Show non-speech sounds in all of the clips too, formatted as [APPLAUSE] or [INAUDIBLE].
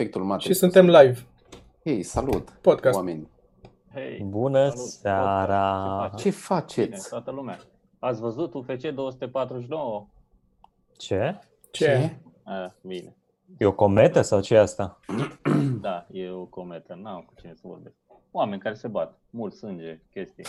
efectul Matrix. Și suntem live. Ei, salut, Podcast. oameni. Hei, Bună salut, seara! podcast. Ce Bine, faceți? toată lumea. Ați văzut UFC 249? Ce? Ce? A, bine. E o cometă sau ce e asta? [CLEARS THROAT] Da, e o cometă. N-am cu cine să vorbesc. Oameni care se bat. Mult sânge, chestii.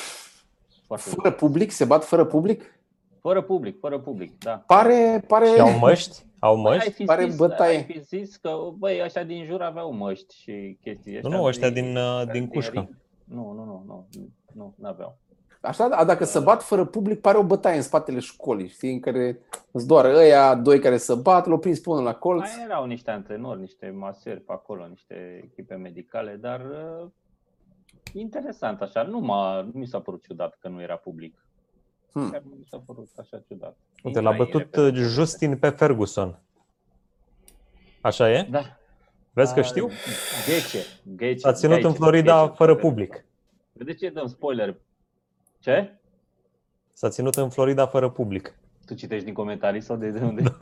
Foarte Fără public? Se bat fără public? Fără public, fără public, da. Pare, pare... Și au măști? Au Băi, ai măști? fi, Pare zis, bătaie. ai fi zis că, băi, ăștia din jur aveau măști și chestii. Nu, nu, ăștia din, uh, din ring. cușcă. Nu, nu, nu, nu, nu, nu aveau. Așa, a, dacă se bat fără public, pare o bătaie în spatele școlii, știi, în care îți doar ăia doi care se bat, l-au prins pe unul la colț. Mai erau niște antrenori, niște maseri pe acolo, niște echipe medicale, dar uh, interesant așa. Nu, m-a, nu mi s-a părut ciudat că nu era public. Hmm. Chiar nu mi s-a părut așa ciudat. Uite, l-a Intrai bătut repede. uh, Justin pe Ferguson. Așa e? Da. Vezi că A, știu? Gece. Gece. S-a ținut Gece, în Florida Gece, fără Gece. public. De ce dăm spoiler? Ce? S-a ținut în Florida fără public. Tu citești din comentarii sau de, de unde? [LAUGHS]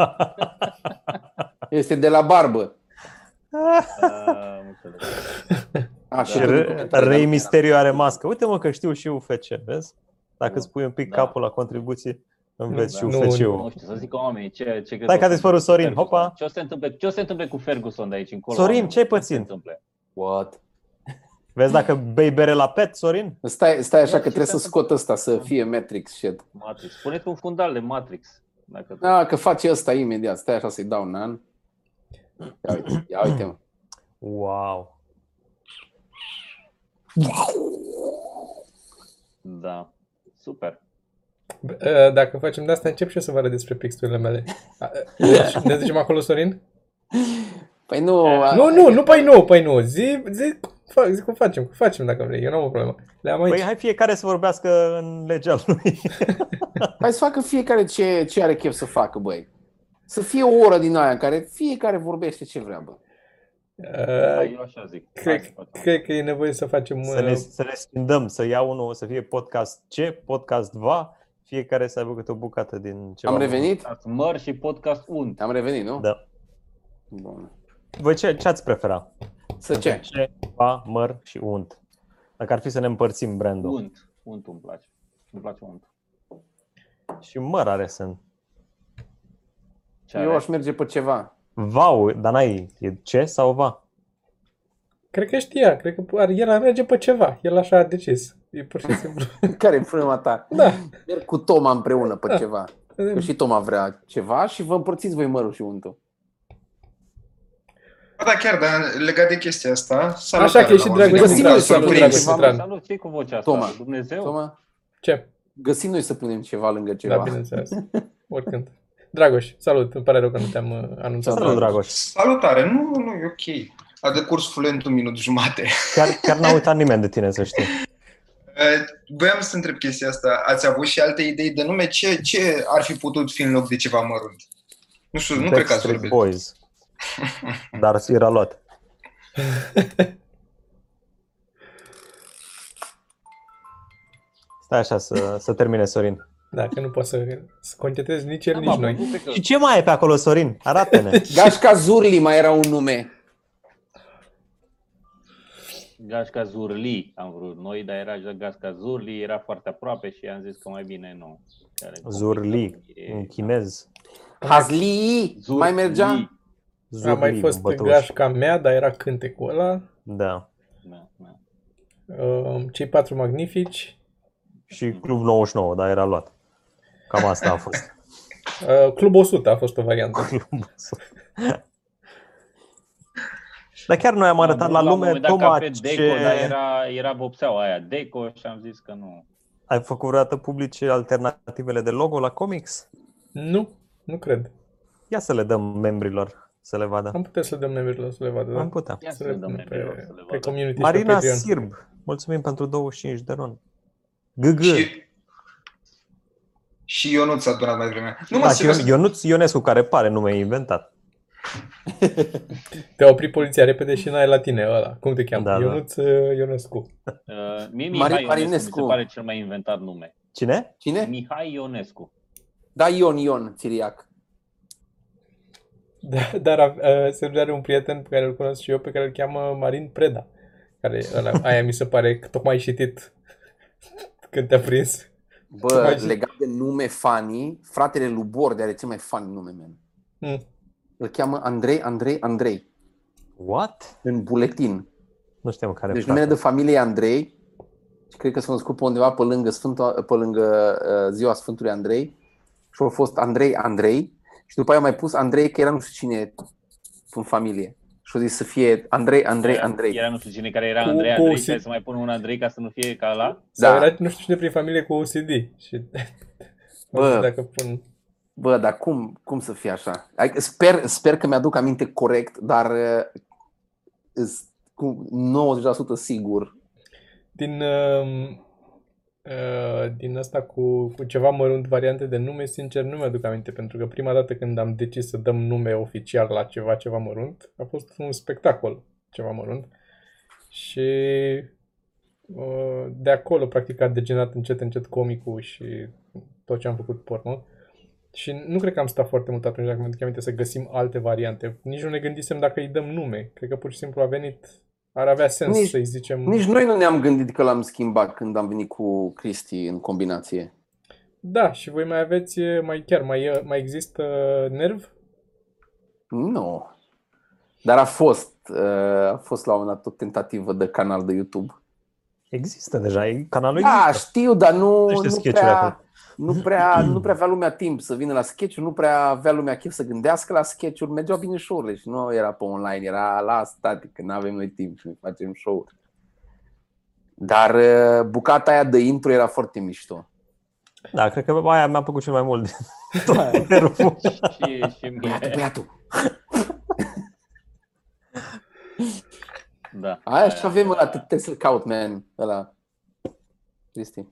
Este de la barbă. Ah, am înțeles. A, Și și tot în Re- comentarii, Rei da. Misterio are mască. Uite mă că știu și UFC, vezi? Dacă îți pui un pic Da. capul la contribuție, înveți și Nu, Nu UFC-ul. știu, să zic oamenii ce, ce Stai că a dispărut Sorin, hopa. Ce o, se întâmple, ce o se întâmple cu Ferguson de aici încolo? Sorin, oameni? ce-ai se pățit? întâmple? What? Vezi dacă bei bere la pet, Sorin? Stai, stai așa Da, că ce trebuie să se scot ăsta să fie Matrix shit. Matrix. Puneți un fundal de Matrix. Dacă Da, că face ăsta imediat. Stai așa să-i dau un an. Ia uite, ia uite mă. Wow! Da. Super. Uh, Dacă facem de asta, încep și eu să vă arăt despre pixturile mele. Uh, Deci, ne ducem acolo, Sorin? Păi nu, a- Nu, nu, nu, păi nu, păi nu. Zi, zi, fa- zi cum facem, cum facem dacă vrei, eu nu am o problemă. Le am aici. Păi hai fiecare să vorbească în legea lui. [LAUGHS] hai să facă fiecare ce, ce are chef să facă, băi. Să fie o oră din aia în care fiecare vorbește ce vrea, bă. Da, Uh, eu așa zic. Hai cred, să facem. cred că e nevoie să facem... să, ne, uh, să ne scindăm, să ia unul, să fie podcast ce, podcast va, fiecare să aibă câte o bucată din ceva. Am revenit? Podcast Măr și podcast unt. Am revenit, nu? Da. Bun. Voi ce, ce ați prefera? Să ce? Ce, va, măr și unt. Dacă ar fi să ne împărțim brandul. Unt. Unt îmi place. Îmi place unt. Și măr are să Ce Eu are? aș merge pe ceva. Vau, dar n-ai, e ce sau va? Cred că știa, cred că ar, el ar merge pe ceva. El așa a decis. E pur și simplu. [LAUGHS] Care e problema ta? da. Merg cu Toma împreună pe Da. ceva. Că și Toma vrea ceva și vă împărțiți voi mărul și untul. Ba Da, chiar, dar legat de chestia asta, salut Așa că e și Dragoș Găsim Mitran. noi să Salut, punem Dragoș ceva, Mitran. Salut, ce cu vocea asta? Toma. Dumnezeu? Toma, Ce? găsim noi să punem ceva lângă ceva. Da, bineînțeles. [LAUGHS] Oricând. Dragoș, salut. Îmi pare rău că nu te-am uh, anunțat. Salut, Dragoș. Salutare, nu, nu, e ok. A decurs fluent un minut jumate. Chiar, chiar n-a uitat nimeni de tine, să știi. Eh, Voiam să întreb chestia asta. Ați avut și alte idei de nume? Ce, ce ar fi putut fi în loc de ceva mărunt? Nu știu, nu cred că ați Backstreet vorbit. Boys. [LAUGHS] Dar era luat. [LAUGHS] Stai așa să, să termine, Sorin. Da, că nu poți să, să concetezi nici el, Da, nici mă, noi. nu cred că- Și ce mai e pe acolo, Sorin? Arată-ne. [LAUGHS] Gașca Zurli mai era un nume. Gașca Zurli am vrut noi, dar era Gașca Zurli, era foarte aproape și am zis că mai bine nu. Chiar e Zurli, complicat. E- în chinez. Hazli Zurli. mai mergea? Zurli, A mai fost bătuș. gașca mea, dar era cântecul ăla. Da. Da, da. Uh, Cei patru magnifici. Și Club 99, dar era luat. Cam asta a fost. [LAUGHS] Uh, Club 100 a fost o variantă. Dar chiar noi am arătat Am la vrut lume, un moment dat Toma, ca pe Deco, ce... dar era, era vopseaua aia Deco și am zis că nu. ai făcut vreodată publice alternativele de logo la comics? Nu, nu cred. Ia să le dăm membrilor să le vadă. Am putea să le dăm membrilor să le vadă, da? Am putea. Ia Să să le le dăm punem membrilor pe, să le pe vadă. community și pe Marina Patreon. Sirb, mulțumim pentru 25 de ron. GG. Și, și Ionuț a donat mai vreme. Nu mă, Da, și serios, Ion- Ionuț Ionescu, care pare nume inventat. Te-a oprit poliția repede și n-ai la tine ăla. Cum te cheamă? Da, da. Ionuț uh, Ionescu. Uh, mie Mari- Mihai Ionescu mi Marinescu. se pare cel mai inventat nume. Cine? Cine? Mihai Ionescu. Da, Ion, Ion, Țiriac. [LAUGHS] Da, dar uh, Sergiu are un prieten pe care îl cunosc și eu, pe care îl cheamă Marin Preda. Care, ăla, aia mi se pare că tocmai ai citit [LAUGHS] când te-a prins. Bă, Mai zi. legat de nume funny, fratele lui Borde are cel mai funny nume, man. Mm. Îl cheamă Andrei, Andrei, Andrei, What? în buletin. Nu știam care Deci frate. numele de familie e Andrei și cred că s-a născut pe undeva pe lângă, Sfântul, pe lângă uh, ziua Sfântului Andrei și a fost Andrei, Andrei și după aia a mai pus Andrei că era nu știu cine în familie. Și a zis să fie Andrei, Andrei, Era- Andrei. Era nu știu cine care era Cu- Andrei, cu Andrei, OCD. trebuie să mai pun un Andrei ca să nu fie ca la. Sau Da. era nu știu cine prin familie cu OCD. Și [LAUGHS] Bă. nu știu dacă pun... Bă, dar cum, cum să fie așa? Adică Sper, sper că mi-aduc aminte corect, dar uh, îs cu 90% sigur. Din, uh, uh, din asta cu, cu ceva mărunt variante de nume, sincer nu mi-aduc aminte, pentru că prima dată când am decis să dăm nume oficial la ceva, ceva mărunt, a fost un spectacol, ceva mărunt. Și uh, de acolo, practic, a degenerat încet, încet comicul și tot ce am făcut pe urmă. Și nu cred că am stat foarte mult atunci, dacă mi-aduc aminte, să găsim alte variante. Nici nu ne gândisem dacă îi dăm nume. Cred că pur și simplu a venit, ar avea sens Nici- să-i zicem... Nici noi nu ne-am gândit că l-am schimbat când am venit cu Cristi în combinație. Da, și voi mai aveți, e, mai chiar, mai, e- mai există nerv? Nu. Dar a fost, uh, a fost la un moment dat o tentativă de canal de YouTube. Există deja, e canalul Da, există. știu, dar nu, Niște nu, sketch-uri prea, acolo. Nu, prea, nu prea avea lumea timp să vină la sketch nu prea avea lumea chef să gândească la sketch-uri, mergeau bine show-urile și nu era pe online, era la static, că nu avem noi timp și noi facem show-uri. Dar uh, bucata aia de intro era foarte mișto. Da, cred că aia mi-a plăcut cel mai mult. [LAUGHS] Tot nervul. Și, și Băiatul, mie. băiatul. Da. Aia și avem ăla, trebuie să-l caut, man, ăla. Cristi.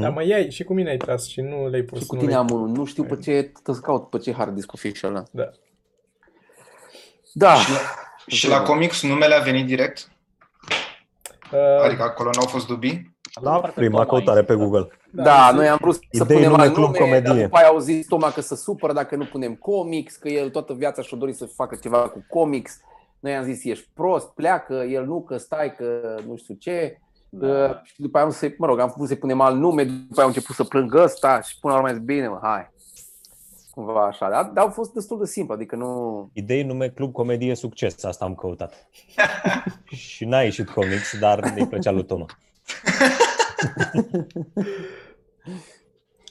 Da, mai ai, și cu mine ai tras și nu le-ai pus. Și cu nu tine le-ai- am unul, nu știu pe ce, trebuie să caut pe ce hard disk o fi și ăla. Da. Da. Și la comics numele a venit direct? Uh, Adică acolo n-au fost dubii? La Parcă prima Toma căutare pe insistă. Google. Da, noi am vrut să Idei punem nume, alt club, nume, comedie. dar după aia au zis Toma că se supără dacă nu punem comics, că el toată viața și-a dorit să facă ceva cu comics. Noi am zis, ești prost, pleacă, el nu, că stai, că nu știu ce. Da. Uh, și după aia am să mă rog, am vrut să-i punem alt nume, după aia au început să plângă ăsta și până la urmă am zis, bine, mă, hai. Cumva așa, dar, dar au fost destul de simplu, adică nu... Idei, nume, club, comedie, succes. Asta am căutat. [LAUGHS] și n-a ieșit comics, dar îi plăcea lui Toma. [LAUGHS]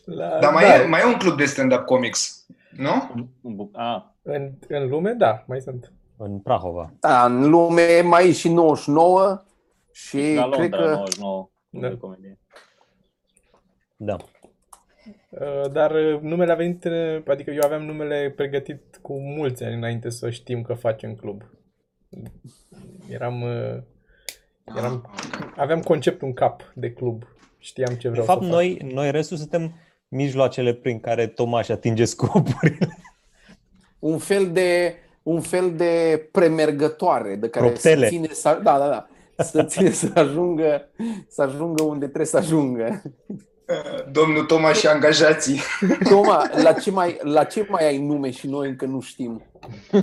la, Dar mai, da, e, mai e un club de stand-up comics, nu? Un bu- A, în, în lume, da, mai sunt. În Prahova. Da, în lume mai e și 99 și la cred Londra, că... 99, Da. de comedie. Da. Uh, Dar uh, numele a venit, uh, adică eu aveam numele pregătit cu mulți ani înainte să știm că facem club. Eram, uh, eram aveam conceptul în cap de club. Știam ce De vreau fapt, să fac. noi, noi restul suntem mijloacele prin care Tomaș își atinge scopurile. un fel de un fel de premergătoare de care Proptele. să ține să, da, da, da, să ține să ajungă să ajungă unde trebuie să ajungă. Domnul Toma și angajații. Toma, la ce mai la ce mai ai nume și noi încă nu știm?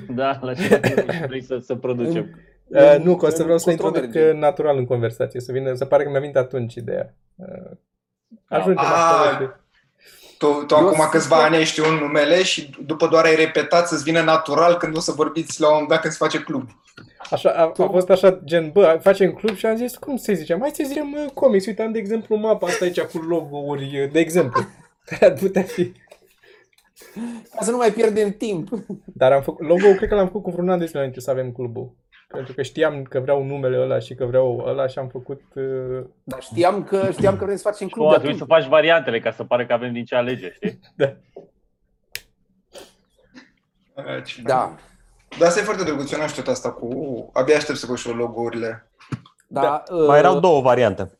Da, la ce vrei să, să producem? Uh, nu, că o să În vreau să introduc controverge. uh, natural în conversație, să vină, să pare că mi-a venit atunci ideea. Uh, ajungem Ah. acolo. Tu, tu Eu acum sunt câțiva sigur- ani ai știut numele și după doar ai repetat să-ți vină natural când o să vorbiți la un moment dat când se face club. Așa, a, a fost așa, gen, bă, facem club și am zis, cum să zicem? Hai să zicem uh, comics. Uite, am de exemplu mapa asta aici cu logo-uri, uh, de exemplu, [LAUGHS] care ar putea fi. Ca să nu mai pierdem timp. Dar am făcut, logo cred că l-am făcut cu vreun an de zile înainte să avem clubul. Pentru că știam că vreau numele ăla și că vreau ăla și am făcut... Uh, Dar știam că știam că vrem să facem Tu club de a trebuit atunci. să faci variantele ca să pare că avem din ce alege, știi? da. Da. Dar asta e foarte drăguț, eu n-am știut asta cu... Abia aștept să văd și eu logo-urile. Da, Mai erau uh, două variante.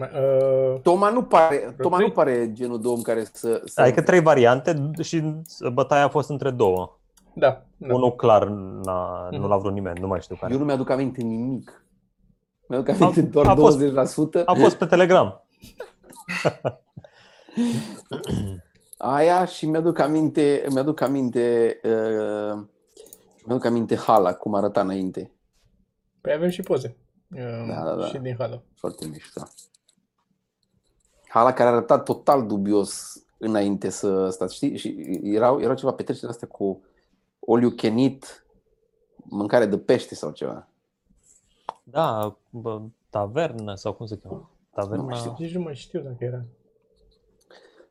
Uh, Toma nu pare, Toma Trei? nu pare genul de om care să, să Adică trei variante și bătaia a fost între două. da. da. Unul clar n-a, nu l-a vrut nimeni, nu mai știu care. Eu nu mi-aduc aminte nimic. Mi-aduc aminte A- doar a fost- 20%. A fost pe Telegram. [LAUGHS] Aia și mi-aduc aminte, mi-aduc aminte, uh, mi-aduc aminte hala, cum arăta înainte. Păi avem și poze. Uh, Da, da, da. Și din hală. Foarte mișto. Hala care arăta total dubios înainte să stați, știi? Și erau, erau ceva petreceri astea cu oliu chenit, mâncare de pește sau ceva. Da, bă, tavernă sau cum se cheamă? Nu Taverna... mai știu. Nici nu mai știu dacă era.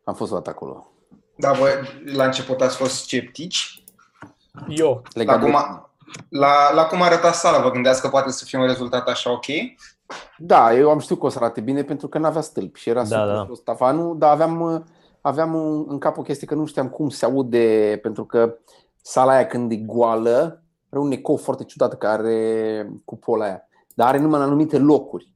Am fost luat acolo. Da, bă, la început ați fost sceptici. Eu. La Legat cum, de... a, la, la cum arăta sala, vă gândeați că poate să fie un rezultat așa ok? Da, eu am știut că o să arate bine pentru că n-avea stâlpi și era Da, super da. jos tavanul, dar aveam, uh, aveam în în cap o chestie că nu știam cum se aude, pentru că sala aia când e goală, are un ecou foarte ciudat care are cupola aia, dar are numai în anumite locuri.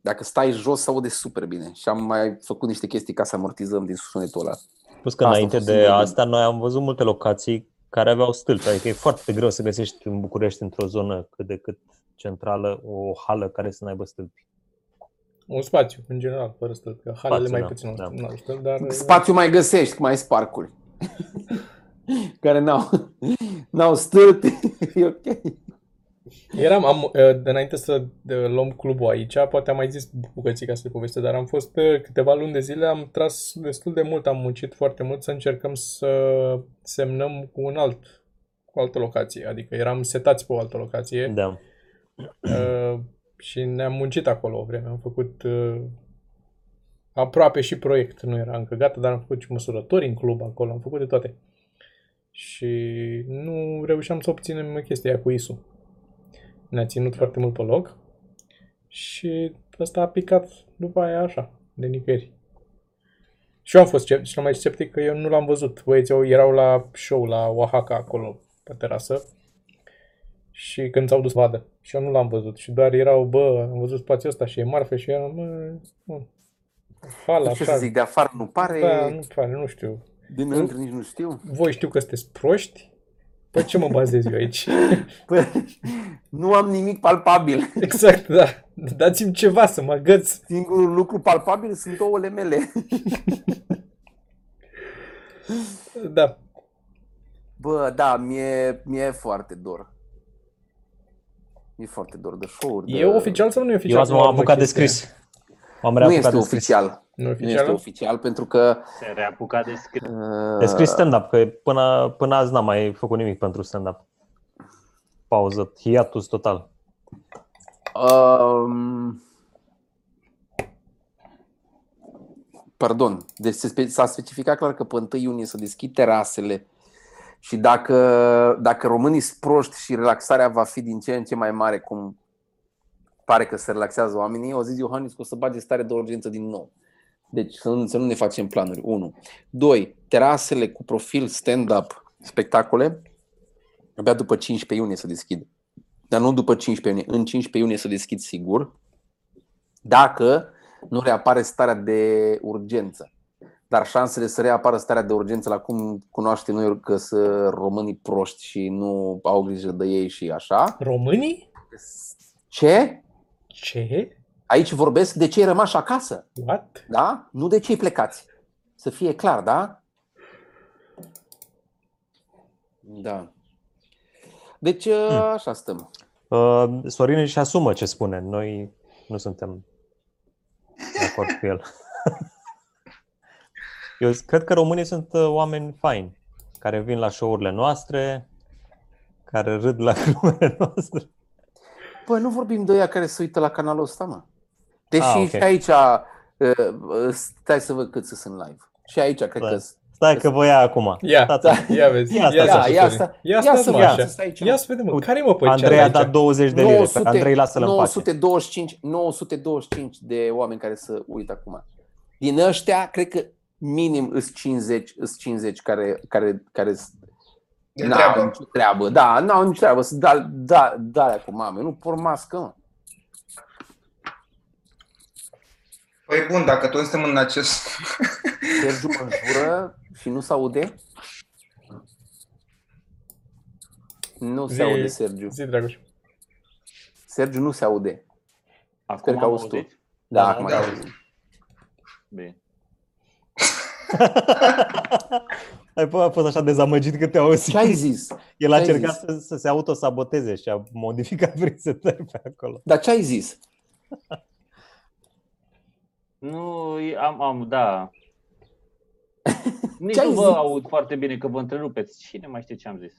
Dacă stai jos, se aude super bine și am mai făcut niște chestii ca să amortizăm din sunetul ăla. Plus că Asta a înainte fost de singurul. asta noi am văzut multe locații care aveau stâlpi, adică e foarte greu să găsești în București într-o zonă cât de cât centrală o hală care să n-aibă stâlpi. Un spațiu, în general, fără stâlpi. Că halele Spațiu, mai da, puțin au da. nu au stâlpi, dar... Spațiu mai găsești, mai ai parcuri [LAUGHS] care n-au, n-au stâlpi, [LAUGHS] e ok. Eram, am, uh, de înainte să uh, luăm clubul aici, poate am mai zis bucățica să poveste, dar am fost uh, câteva luni de zile, am tras destul de mult, am muncit foarte mult să încercăm să semnăm cu un alt, cu o altă locație, adică eram setați pe o altă locație Da. uh, și ne-am muncit acolo o vreme, am făcut uh, aproape și proiect, nu era încă gata, dar am făcut și măsurători în club acolo, am făcut de toate. Și nu reușeam să obținem chestia aia cu ISU. Ne-a ținut foarte mult pe loc și ăsta a picat după aia așa, de nicăieri. Și eu am fost scept- cel mai sceptic că eu nu l-am văzut. Băieții au- erau la show la Oaxaca acolo, pe terasă. Și când s-au dus să vadă. Și eu nu l-am văzut. Și doar erau, bă, am văzut spațiul ăsta și e marfă și eram, bă, nu. Hala, Nu știu să așa. zic, de afară nu pare, Da, nu pare, nu știu. dinăuntru nici nu știu. Voi știu că sunteți proști? Pe ce mă bazez eu aici? [LAUGHS] Păi, nu am nimic palpabil. Exact, da. Dați-mi ceva să mă găț. Singurul lucru palpabil sunt ouăle mele. [LAUGHS] Da. Bă, da, mie, mie e foarte dor. E foarte dor de show-uri. De... E oficial sau nu e oficial? Eu azi m-am apucat de scris. M-am Nu reapucat este de scris. oficial. Nu e Nu este oficial? oficial pentru că Se reapuca de scris. uh, De scris stand-up, că până, până azi n-am mai făcut nimic pentru stand-up. Pauză, hiatus total. Um, pardon, deci se spe- s-a specificat clar că pe 1 iunie să deschid terasele și dacă, dacă românii sunt proști și relaxarea va fi din ce în ce mai mare, cum pare că se relaxează oamenii, o zis Iohannis că o să bage stare de urgență din nou. Deci să nu, să nu ne facem planuri. 1. 2. Terasele cu profil stand-up, spectacole, abia după 15 iunie să deschid. Dar nu după 15 iunie. În 15 iunie să deschid sigur. Dacă nu reapare starea de urgență. Dar șansele să reapară starea de urgență la cum cunoaștem noi că sunt românii proști și nu au grijă de ei și așa. Românii? Ce? Ce? Aici vorbesc de cei rămași acasă, What? da? Nu de cei plecați. Să fie clar, da? Da. Deci așa stăm. Uh, Sorin își asumă ce spune. Noi nu suntem de acord cu el. [LAUGHS] Eu cred că românii sunt uh, oameni faini, care vin la show-urile noastre, care râd la [LAUGHS] glumele noastre. Păi nu vorbim de ăia care se uită la canalul ăsta, mă. Deși Ah, ok. și aici, uh, uh, stai să văd cât sunt live. Și aici cred Da. că Stai că voi ia acum. Ia, Stați- [LAUGHS] ia vezi. Ia Ia, stați ia, așa, ia, Sorin. ia, Ia stați să mă vă așa. stai aici, Ia mă. să vedem, mă, care mă pe Andrei a aici? dat 20 de lire. Pe Andrei lasă-l în pace. 925, 925 de oameni care să uită acum. Din ăștia, cred că minim îs 50, îs 50 care, care, care De n-au treabă. nicio treabă. Da, n-au nicio treabă. Să da, da, da, cu mame. Nu por mască, mă. Păi bun, dacă toți suntem în acest... [LAUGHS] Sergiu mă înjură și nu se aude? Nu se Zi- aude, Sergiu. Zi, Dragoș. Sergiu nu se aude. Acum că am auzi tu. auzit? Da, Da, acum da. te auzim. Bine. [LAUGHS] Ai a fost așa dezamăgit că te auzi. Ce ai zis? El a Ce ai încercat zis? să, să se autosaboteze și a modificat [LAUGHS] prezentări pe acolo. Dar ce ai zis? Nu, e- am, am, da. [LAUGHS] Nici Ce ai nu vă zis? aud foarte bine că vă întrerupeți. Cine mai știe ce am zis?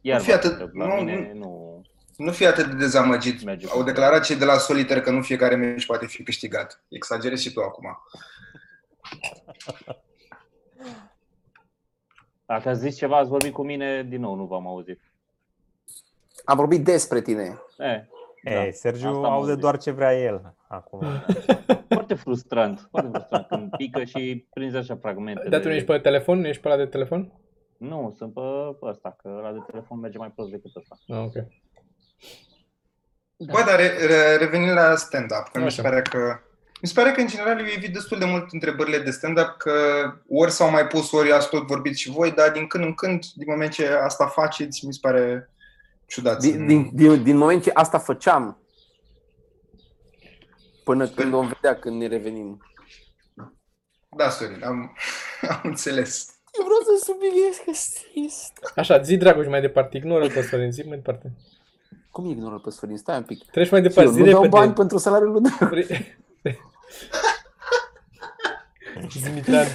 Iar Nu fi vă atât- întreb, la nu, mine nu Nu fi atât de dezamăgit. merge. Au declarat cei de la Solitaire că nu fiecare meci poate fi câștigat. Exagerezi și tu acum. Dacă [LAUGHS] ați zis ceva, ați vorbit cu mine, din nou nu v-am auzit. Am vorbit despre tine. E, Ei, Sergiu asta am aude auzit. doar ce vrea el acum. [LAUGHS] foarte frustrant, foarte frustrant când pică și prinzi așa fragmente. Dar tu nu ești pe telefon? Nu ești pe la de telefon? Nu, sunt pe pe ăsta, că la de telefon merge mai prost decât ăsta. Ah, ok. Bă, dar re- re- revenind la stand-up, că mi se Așa. pare că mi se pare că în general eu evit destul de mult întrebările de stand-up, că ori s-au mai pus, ori ați tot vorbit și voi, dar din când în când, din moment ce asta faceți, mi se pare ciudat. să Din, nu- din, din, din moment ce asta făceam, până când vom vedea când ne revenim. Da, Sorin, am, [LAUGHS] am înțeles. Eu vreau să subliniez că trist. Așa, zi Dragoș mai departe, ignoră-l pe Sorin, zi mai departe. Cum ignoră pe Sorin? Stai un pic. Treci mai Eu departe, zi nu dau repede. bani pentru salariul lui Dragoș. zi Mitran.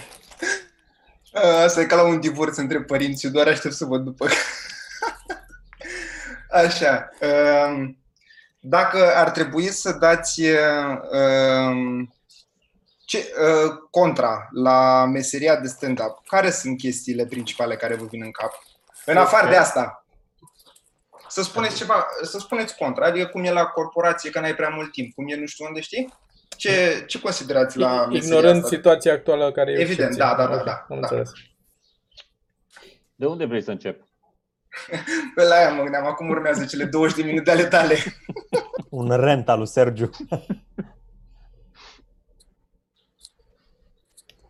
A, [LAUGHS] Asta e ca la un divorț între părinți, eu doar aștept să văd după. Așa. um, Dacă ar trebui să dați um, ce, uh, contra la meseria de stand-up, care sunt chestiile principale care vă vin în cap? În afară de asta. Să spuneți ceva, să spuneți contra, adică cum e la corporație, că n-ai prea mult timp, cum e nu știu unde, știi? Ce, ce considerați la meseria Ignorând asta? situația actuală care e o Evident, excepție. da, da, da, Ok, da, Am da. înțeles. De unde vrei să încep? Pe la aia mă gândeam, acum urmează cele 20 de minute ale tale. Un rent al lui Sergiu.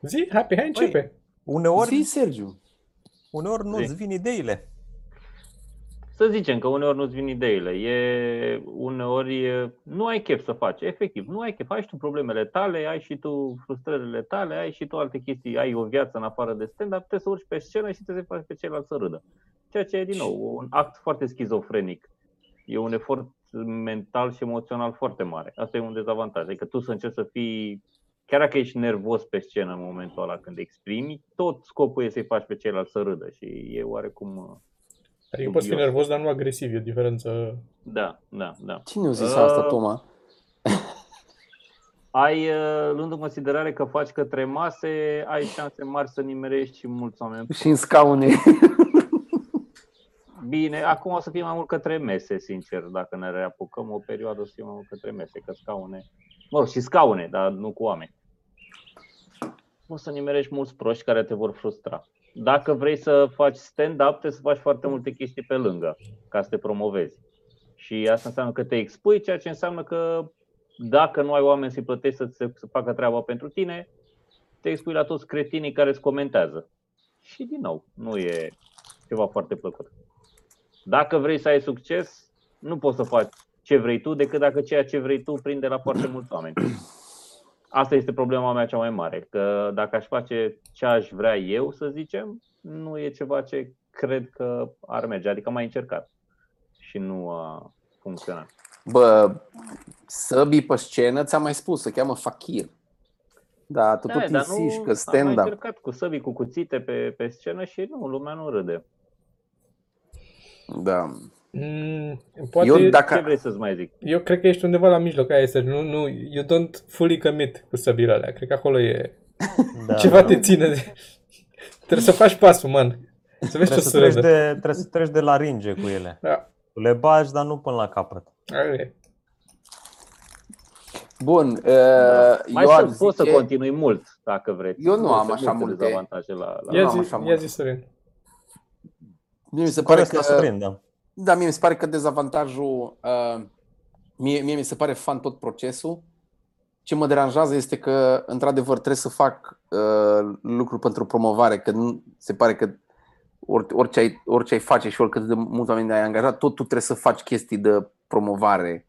Zi, happy, hai începe. Uneori, Zi, Sergiu. uneori nu-ți Zi. vin ideile. Să zicem că uneori nu-ți vin ideile, e, uneori e, nu ai chef să faci, efectiv, nu ai chef, ai și tu problemele tale, ai și tu frustrările tale, ai și tu alte chestii, ai o viață în afară de stand-up, trebuie să urci pe scenă și trebuie să faci pe ceilalți să râdă. Ceea ce e, din nou, un act foarte schizofrenic. E un efort mental și emoțional foarte mare. Asta e un dezavantaj. Adică tu să încerci să fii, chiar dacă ești nervos pe scenă în momentul ăla când exprimi, tot scopul e să-i faci pe ceilalți să râdă și e oarecum... Adică poți fi dubios. nervos, dar nu agresiv, e o diferență. Da, da, da. Cine a zis Uh, asta, Toma? [LAUGHS] Ai, uh, luând în considerare că faci către mase, ai șanse mari să nimerești și mulți oameni. Și în scaune. [LAUGHS] Bine, acum o să fie mai mult către mese, sincer, dacă ne reapucăm o perioadă o să fie mai mult către mese, că scaune, mă rog, și scaune, dar nu cu oameni. O să nimerești mulți proști care te vor frustra. Dacă vrei să faci stand-up, trebuie să faci foarte multe chestii pe lângă, ca să te promovezi. Și asta înseamnă că te expui, ceea ce înseamnă că dacă nu ai oameni să-i plătești să, să facă treaba pentru tine, te expui la toți cretinii care îți comentează. Și din nou, nu e ceva foarte plăcut. Dacă vrei să ai succes, nu poți să faci ce vrei tu, decât dacă ceea ce vrei tu prinde la foarte mulți oameni. Asta este problema mea cea mai mare, că dacă aș face ce aș vrea eu, să zicem, nu e ceva ce cred că ar merge. Adică am mai încercat și nu a funcționat. Bă, Săbii pe scenă, ți-am mai spus, se cheamă Fakir. Da, tu tot insiști că am mai stand-up. încercat cu săbii, cu cuțite pe, pe scenă și nu, lumea nu râde. Da. Mm, poate, Eu eu, dacă- Ce vrei să-ți mai zic? eu cred că ești undeva la mijloc, aia este, nu, nu, you don't fully commit cu săbile alea. Cred că acolo e, Da, [LAUGHS] ceva da. te ține de... Trebuie să faci pasul, man. Să vezi ce Trebuie o să, să treci râdă. de, trebuie să treci de la ringe cu ele. Da. Tu le bagi, dar nu până la capăt. Aia e. Bun, uh, Mai eu să, aș poți să zice, continui mult, dacă vreți. Eu nu am Sunt așa multe. dezavantaje la, la... Eu Ia nu am zi, așa ia mult. zi, Sorin. Mie mi se pare Corect la că, Sorin, da. da, mie mi se pare că dezavantajul, uh, mie, mie mi se pare fan tot procesul. Ce mă deranjează este că, într-adevăr, trebuie să fac uh, lucruri pentru promovare, că nu, se pare că orice, orice, ai, orice ai face și oricât de mulți oameni ai angajat, tot tu trebuie să faci chestii de promovare.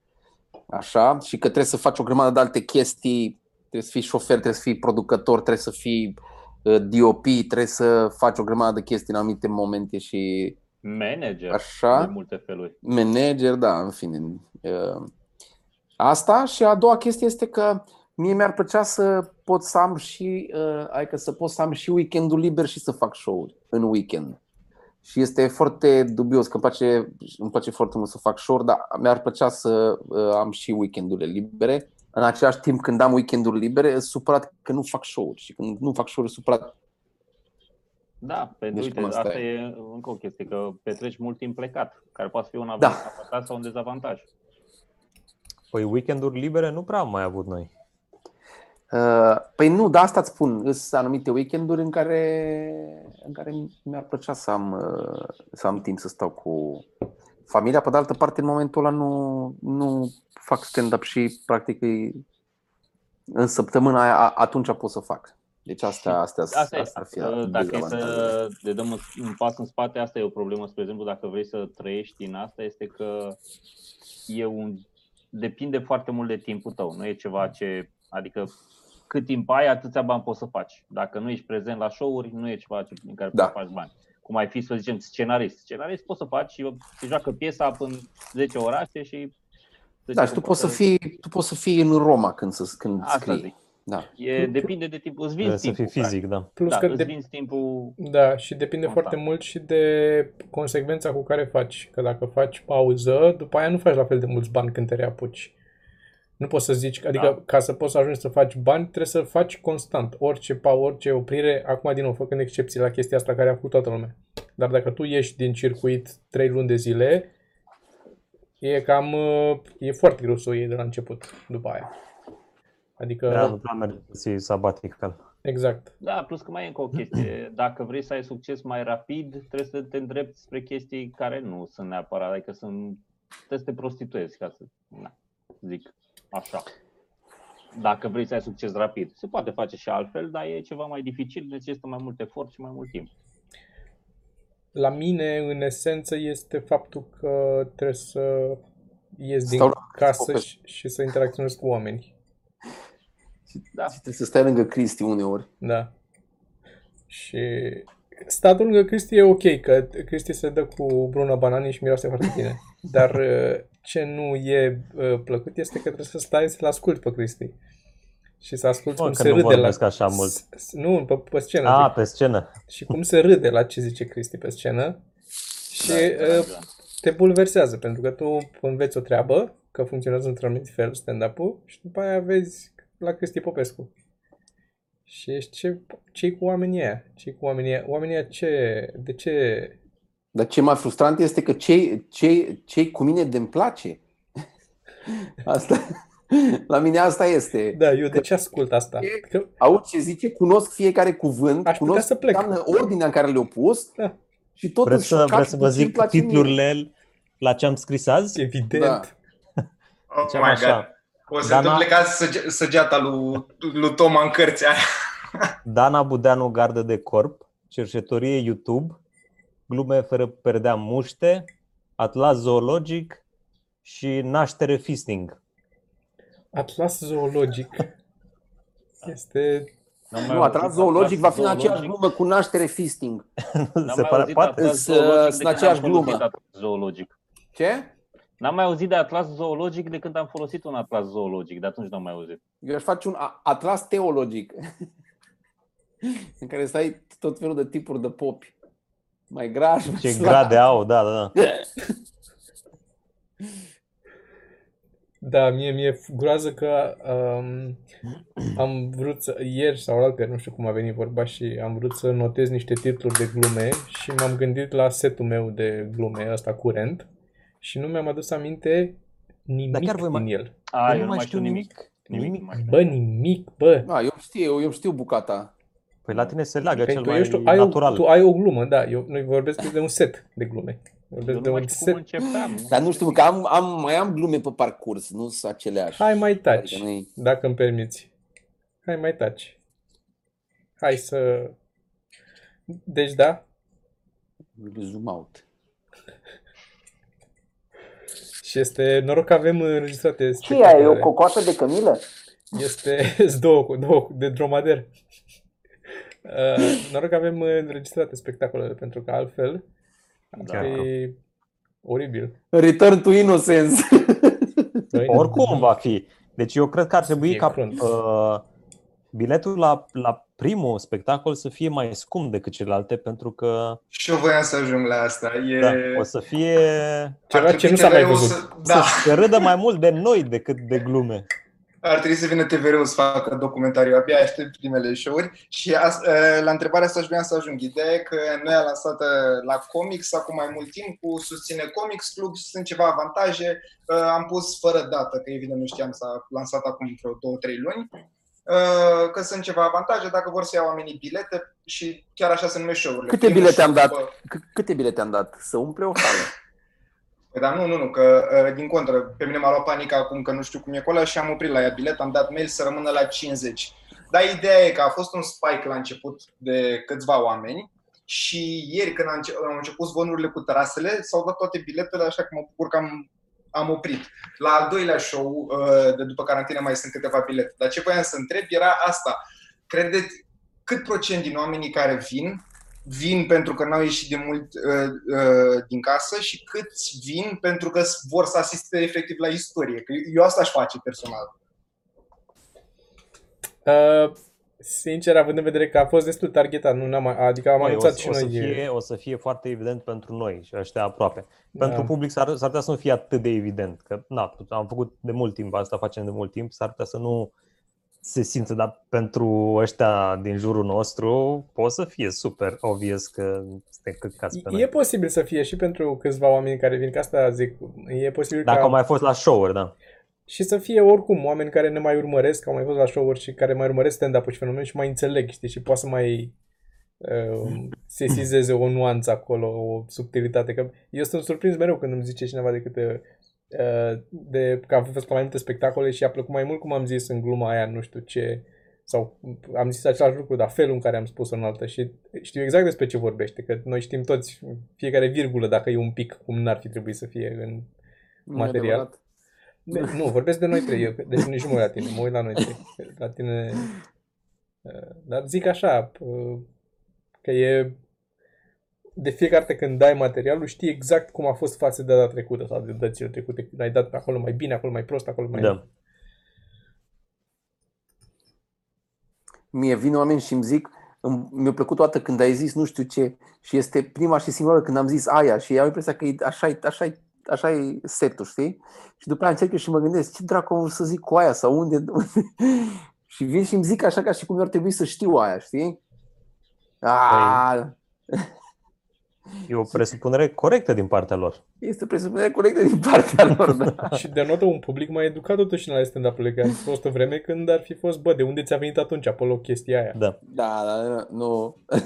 Așa? Și că trebuie să faci o grămadă de alte chestii Trebuie să fii șofer, trebuie să fii producător, trebuie să fii uh, DOP, trebuie să faci o grămadă de chestii în anumite momente și Manager Așa. de multe feluri. manager, da, în fine. Uh, Asta și a doua chestie este că mie mi-ar plăcea să pot să am și, uh, adică să pot să am și weekendul liber și să fac show-uri în weekend. Și este foarte dubios, că îmi place, îmi place foarte mult să fac show dar mi-ar plăcea să uh, am și weekendurile libere. În același timp, când am weekenduri libere, sunt supărat că nu fac show-uri și când nu fac show-uri, sunt supărat. Da, pentru Deci uite, cam asta asta e. e încă o chestie, că petreci mult timp plecat, care poate fi un Da. avantaj sau un dezavantaj. Păi weekenduri libere nu prea am mai avut noi. Uh, Păi nu, dar asta îți spun. Sunt anumite weekenduri în care, în care mi-ar plăcea să am, uh, să am timp să stau cu familia. Pe de altă parte, în momentul ăla nu, nu fac stand-up și practic e- în săptămâna aia a- atunci pot să fac. Deci astea, astea, Asta e, astea ar fi uh, dacă e dezavantajele. să le dăm un- un pas în spate, asta e o problemă, spre exemplu, dacă vrei să trăiești din asta, este că e un, depinde foarte mult de timpul tău, nu e ceva ce, adică cât timp ai, atâția bani poți să faci. Dacă nu ești prezent la show-uri, nu e ceva ce, din care Da. poți să faci bani. Cum ai fi, să zicem, scenarist. Scenarist poți să faci, se joacă piesa în 10 orașe și... Da, și tu poți să fii, tu poți să fii în Roma când, să, când Asta scrii. zic. Da. E, depinde de timp. Îți Trebuie vinzi să timpul. fii practic. fizic, da. Plus Da, că îți de, vinzi timpul Da, și depinde Constant. foarte mult și de consecvența cu care faci. Că dacă faci pauză, după aia nu faci la fel de mulți bani când te reapuci. Nu poți să zici, adică Da. ca să poți să ajungi să faci bani, trebuie să faci constant. Orice pa, orice oprire, acum din nou, făcând excepții la chestia asta care a făcut toată lumea. Dar dacă tu ieși din circuit 3 luni de zile, e cam, uh, e foarte greu să o iei de la început, după aia. Adică, Da, nu prea merge să ții sabatical. exact. Da, plus că mai e încă o chestie. [CLEARS THROAT] Dacă vrei să ai succes mai rapid, trebuie să te îndrepti spre chestii care nu sunt neapărat, adică sunt, trebuie să te prostituezi, ca să na, zic așa. Dacă vrei să ai succes rapid. Se poate face și altfel, dar e ceva mai dificil, necesită mai mult efort și mai mult timp. La mine, în esență, este faptul că trebuie să ies din Stau la casă Popescu. și, și să interacționez cu oameni. Da. Și trebuie să stai lângă Cristi uneori. Da. Și statul lângă Cristi e ok, că Cristi se dă cu Bruna Banani și miroase foarte bine. Dar uh, [LAUGHS] ce nu e uh, plăcut este că trebuie să stai să-l asculti pe Cristi. Și să asculti Mă, cum că se nu râde la... vorbesc așa mult. S- s- Nu, pe, pe scenă. A, zic. pe scenă. Și cum se râde la ce zice Cristi pe scenă. Și Da, uh, da. te bulversează, pentru că tu înveți o treabă, că funcționează într-un anumit fel stand-up-ul și după aia vezi la Cristi Popescu. Și ești ce, ce cu oamenii ăia? ce cu oamenii ăia? Oamenii ăia ce, de ce, Dar ce mai frustrant este că cei, cei, cei cu mine de-mi place. [LAUGHS] Asta, la mine asta este. da, eu de ce ascult asta? E- Că, Aud ce zice, cunosc fiecare cuvânt, Aș putea cunosc să plec. înseamnă ordinea în care le-au pus Da. și tot Vreți să, șocat vreți să vă puțin zic place mie. titlurile la ce am scris azi? evident, Da. Oh Ziceam my așa. God. O să Dana- întâmple ca săge- săgeata lui, lui Toma în cărția aia. Dana Budeanu Gardă de Corp, Cercetorie YouTube, Glume fără perdea muște, Atlas Zoologic și Naștere Fisting. Atlas zoologic este... N-am mai Nu, auzit atras zoologic va fi în zoologic. aceeași glumă cu naștere fisting. [LAUGHS] N-am Se mai pare, auzit poate, atlas Îs, uh, zoologic sunt de când aceeași am folosit glumă. atlas zoologic. Ce? N-am mai auzit de atlas zoologic de când am folosit un atlas zoologic, de atunci n-am mai auzit. Eu aș face un a- atlas teologic [LAUGHS] în care să ai tot felul de tipuri de popi. Mai grași, mai ce slabi. grade au, da, da, da. Da, mie mi-e groază că um, am vrut să, ieri sau alte, nu știu cum a venit vorba și am vrut să notez niște titluri de glume și m-am gândit la setul meu de glume, ăsta curent, și nu mi-am adus aminte nimic Dar chiar voi din mai- el. A, Eu eu nu mai știu nimic. Nimic? nu mai știu. Bă, nimic, bă. Da, eu știu, eu știu bucata. Păi la tine se leagă cel Pentru mai eu știu, ai o, natural. tu ai o glumă, da, eu noi vorbesc de un set de glume. Vorbesc Eu de nu mai un știu cum set. începeam. Dar nu știu, că am, am, mai am glume pe parcurs, nu sunt aceleași. Hai mai taci, Adică nu-i- dacă îmi permiți. Hai mai taci. Hai să... Deci da, Zoom out. Și este noroc că avem înregistrate Ce e aia? E o spectacolele. cocoată de cămilă? Este [LAUGHS] sunt două, două de dromader. Uh, noroc că avem înregistrate spectacolele, pentru că altfel ar Da. fi oribil. Return to Innocence. Noi- Oricum va fi. Deci eu cred că ar trebui fie ca crunt. uh, biletul la, la primul spectacol să fie mai scump decât celelalte pentru că Și eu voiam să ajung la asta. E... da, o să fie Ceva ar ce trebui nu s-a mai TVR-ul văzut. Să, da, să se râdă mai mult de noi decât de glume. Ar trebui să vină TVR-ul să facă documentariu. Abia aștept primele show-uri. Și as, uh, la întrebarea asta aș vrea să ajung. Ideea e că noi am lansat uh, la Comics acum mai mult timp cu susține Comics Club și sunt ceva avantaje. Uh, Am pus fără dată, că evident nu știam, s-a lansat acum vreo două, trei luni. Uh, Că sunt ceva avantaje dacă vor să iau oamenii bilete și chiar așa se numesc show-urile. Câte Primul bilete am show, dat? bă, C- Câte bilete am dat? Să umple o sală. Păi Dar nu, nu, nu, că uh, din contră, pe mine m-a luat panica acum că nu știu cum e acolo și am oprit la ea bilet, am dat mail să rămână la 50. Dar ideea e că a fost un spike la început de câțiva oameni și ieri când am înce- au început zvonurile cu terasele, s-au dat toate biletele, așa că mă bucur că am, am oprit. La al doilea show, uh, de după carantină, mai sunt câteva bilete. Dar ce voiam să întreb era asta. Credeți cât procent din oamenii care vin vin pentru că n-au ieșit de mult uh, uh, din casă și câți vin pentru că s- vor să asiste efectiv la istorie. Că eu asta aș face personal. Uh, sincer, având în vedere că a fost destul targetat, nu n-am, adică am Măi, anunțat o, și o, să noi. fie, o să fie foarte evident pentru noi și ăștia aproape. Pentru Da. public s-ar, s-ar putea să nu fie atât de evident, că na, am făcut de mult timp, asta facem de mult timp, s-ar putea să nu se simtă, dar pentru ăștia din jurul nostru poate să fie super obvious că suntem căcați pe E noi. posibil să fie și pentru câțiva oameni care vin, că asta zic, e posibil Dacă ca... au mai fost la show-uri, da. Și să fie oricum oameni care ne mai urmăresc, au mai fost la show-uri și care mai urmăresc stand-up-ul și fenomen și mai înțeleg, știi, și poate să mai uh, sesizeze o nuanță acolo, o subtilitate. Că eu sunt surprins mereu când îmi zice cineva de câte uh, de că am fost la mai multe spectacole și a plăcut mai mult cum am zis în gluma aia, nu știu ce, sau am zis același lucru, dar felul în care am spus-o în altă și știu exact despre ce vorbește, că noi știm toți fiecare virgulă dacă e un pic cum n-ar fi trebuit să fie în Nu e Material. adevărat. de, nu, vorbesc de noi trei, eu, deci nici nu mă uit la tine, mă uit la noi trei. La tine, uh, dar zic așa, uh, că e de fiecare dată când dai materialul, știi exact cum a fost față de data trecută sau de dățile trecute. Când ai dat acolo mai bine, acolo mai prost, acolo mai... Da. Mie vin oameni și îmi zic, îmi- mi-a plăcut toată când ai zis nu știu ce și este prima și singura oară când am zis aia și au impresia că e, așa, e, așa, e, așa e setul, știi? Și după aia încerc eu și mă gândesc, ce dracu am vrut să zic cu aia sau unde? [LAUGHS] și vin și îmi zic așa ca și cum eu ar trebui să știu aia, știi? A, E o presupunere corectă din partea lor. este presupunere corectă din partea lor, da. [LAUGHS] Și denotă un public mai educat totuși în ale stand-up-ului, că a fost o vreme când ar fi fost, bă, de unde ți-a venit atunci acolo chestia aia? Da. Da, da, nu. [LAUGHS]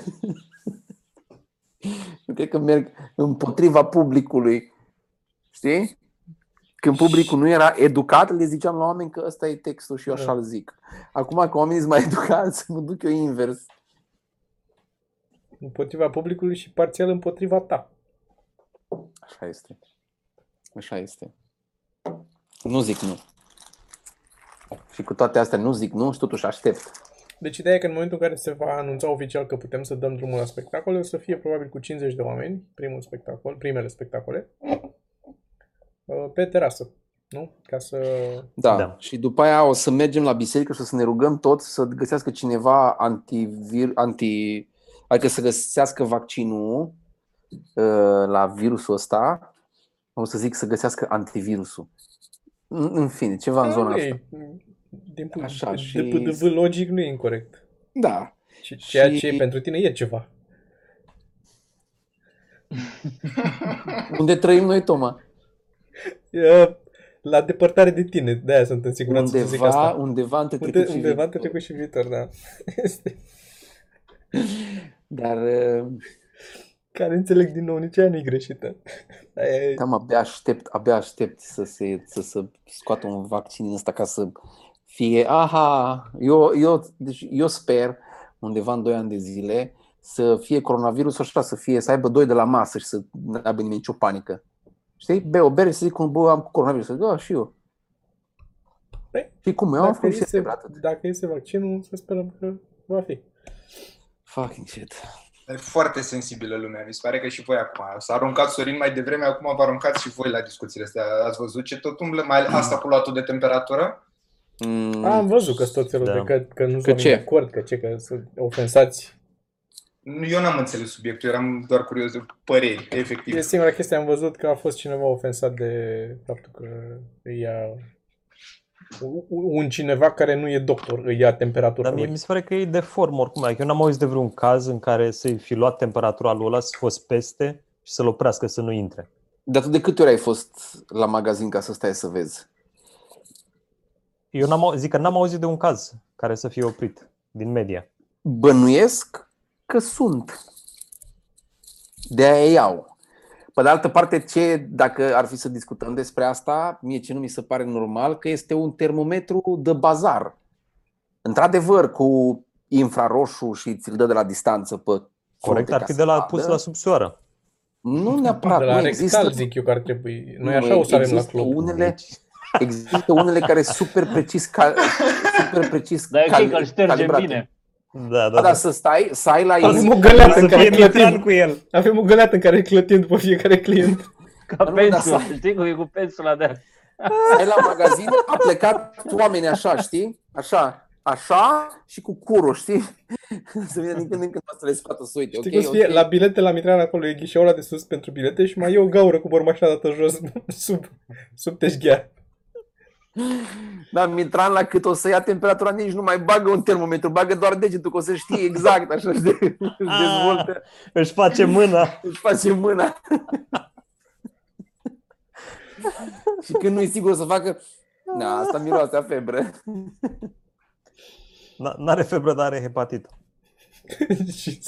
Nu cred că merg împotriva publicului. Știi? Când publicul nu era educat, le ziceam la oameni că ăsta e textul și eu așa Da. îl zic. Acum că oamenii sunt mai educați, [LAUGHS] mă duc eu invers. Împotriva publicului și parțial împotriva ta. Așa este. Așa este. Nu zic nu. Și cu toate astea nu zic nu și totuși aștept. Deci ideea e că în momentul în care se va anunța oficial că putem să dăm drumul la spectacole, o să fie probabil cu 50 de oameni, primul spectacol, primele spectacole, uh, pe terasă, nu? Ca să... Da. Da. da. Și după aia o să mergem la biserică și o să ne rugăm toți să găsească cineva antivir, anti, adică să găsească vaccinul uh, la virusul ăsta. O să zic să găsească antivirusul. În, în fine, ceva în zona nu asta. e, din punct Așa, de, și- de PDV logic nu e incorrect. Da. Și ceea Și- ce pentru tine e ceva. [LAUGHS] Unde trăim noi, Toma? E, la depărtare de tine, de aia sunt în siguranță să zic Undeva, asta. undeva între Unde, trecut și undeva între viitor. trecut și viitor, da. [LAUGHS] [LAUGHS] Este, Dar uh, care înțeleg din nou, nici aia nu e greșită. Aia e- cam abia aștept, abia aștept să se să, să scoată un vaccin din ăsta ca să fie, aha, eu, eu, deci eu sper undeva în 2 ani de zile să fie coronavirusul așa, să fie, să aibă doi de la masă și să nu aibă nimeni nicio panică. Știi? Be o bere și să zic, bă, am coronavirus. Să zic, "Da, și eu. Și cum? Eu am Dacă făcut și iese, septembrie atât. dacă iese vaccinul, să sperăm că va fi. Fucking shit. E foarte sensibilă lumea. Mi se pare că și voi acum. S-a aruncat Sorin mai devreme, acum vă aruncați și voi la discuțiile astea. Ați văzut ce tot umblă? Mai asta cu luatul de temperatură? Mm, Am văzut că sunt tot felul Da. de că, că nu Că sunt ce? de acord, că ce, că sunt ofensați. Nu, Eu n-am înțeles subiectul, eram doar curios de păreri, efectiv. E singura chestie, am văzut că a fost cineva ofensat de faptul că îi ia un cineva care nu e doctor, îi ia temperatura Dar mie lui. mi se pare că e de formă oricum. Adică eu n-am auzit de vreun caz în care să-i fi luat temperatura lui ăla, să fost peste și să-l oprească să nu intre. Dar tu de câte ori ai fost la magazin ca să stai să vezi? Eu n-am, au- zic că n-am auzit de un caz care să fie oprit din media. Bănuiesc că sunt. De aia iau. Pe de altă parte, ce, dacă ar fi să discutăm despre asta, mie ce nu mi se pare normal, că este un termometru de bazar. Într-adevăr, cu infraroșu și ți-l dă de la distanță pe Corect, frunte ar ca fi să de la vadă. pus la subsoară. Nu neapărat, De la nu rectal există. zic eu că ar trebui. Noi Nu, așa o să avem la există club. Unele, există unele care super precis, cal, [LAUGHS] super precis Dar e ok cal- că îl ștergem calibrate. bine. Da, Da, da, da, să stai, să ai la Avem easy, o găleată în Să care fie neutral clătim. cu el. Avem o găleată în care clătim după fiecare client. Ca Nu, dar pensul, să- știi cum e cu pensula de ai la magazin, a plecat oameni așa, știi? Așa, așa și cu curul, știi? [LAUGHS] Să vină din când în când să le scoată să uite, Știi ok, cum să fie? ok. La bilete la Mitran acolo e ghișeul ăla de sus pentru bilete și mai e o gaură cu bormașa dată jos [LAUGHS] sub, sub teșghea. Dar Mitran la cât o să ia temperatura nici nu mai bagă un termometru, bagă doar degetul, că o să știe exact, așa, își de- își Ah. dezvoltă, Își face mâna. își face mâna. și când nu e sigur o să facă, na, asta miroase a febră. N- N-are febră, dar are hepatită. și...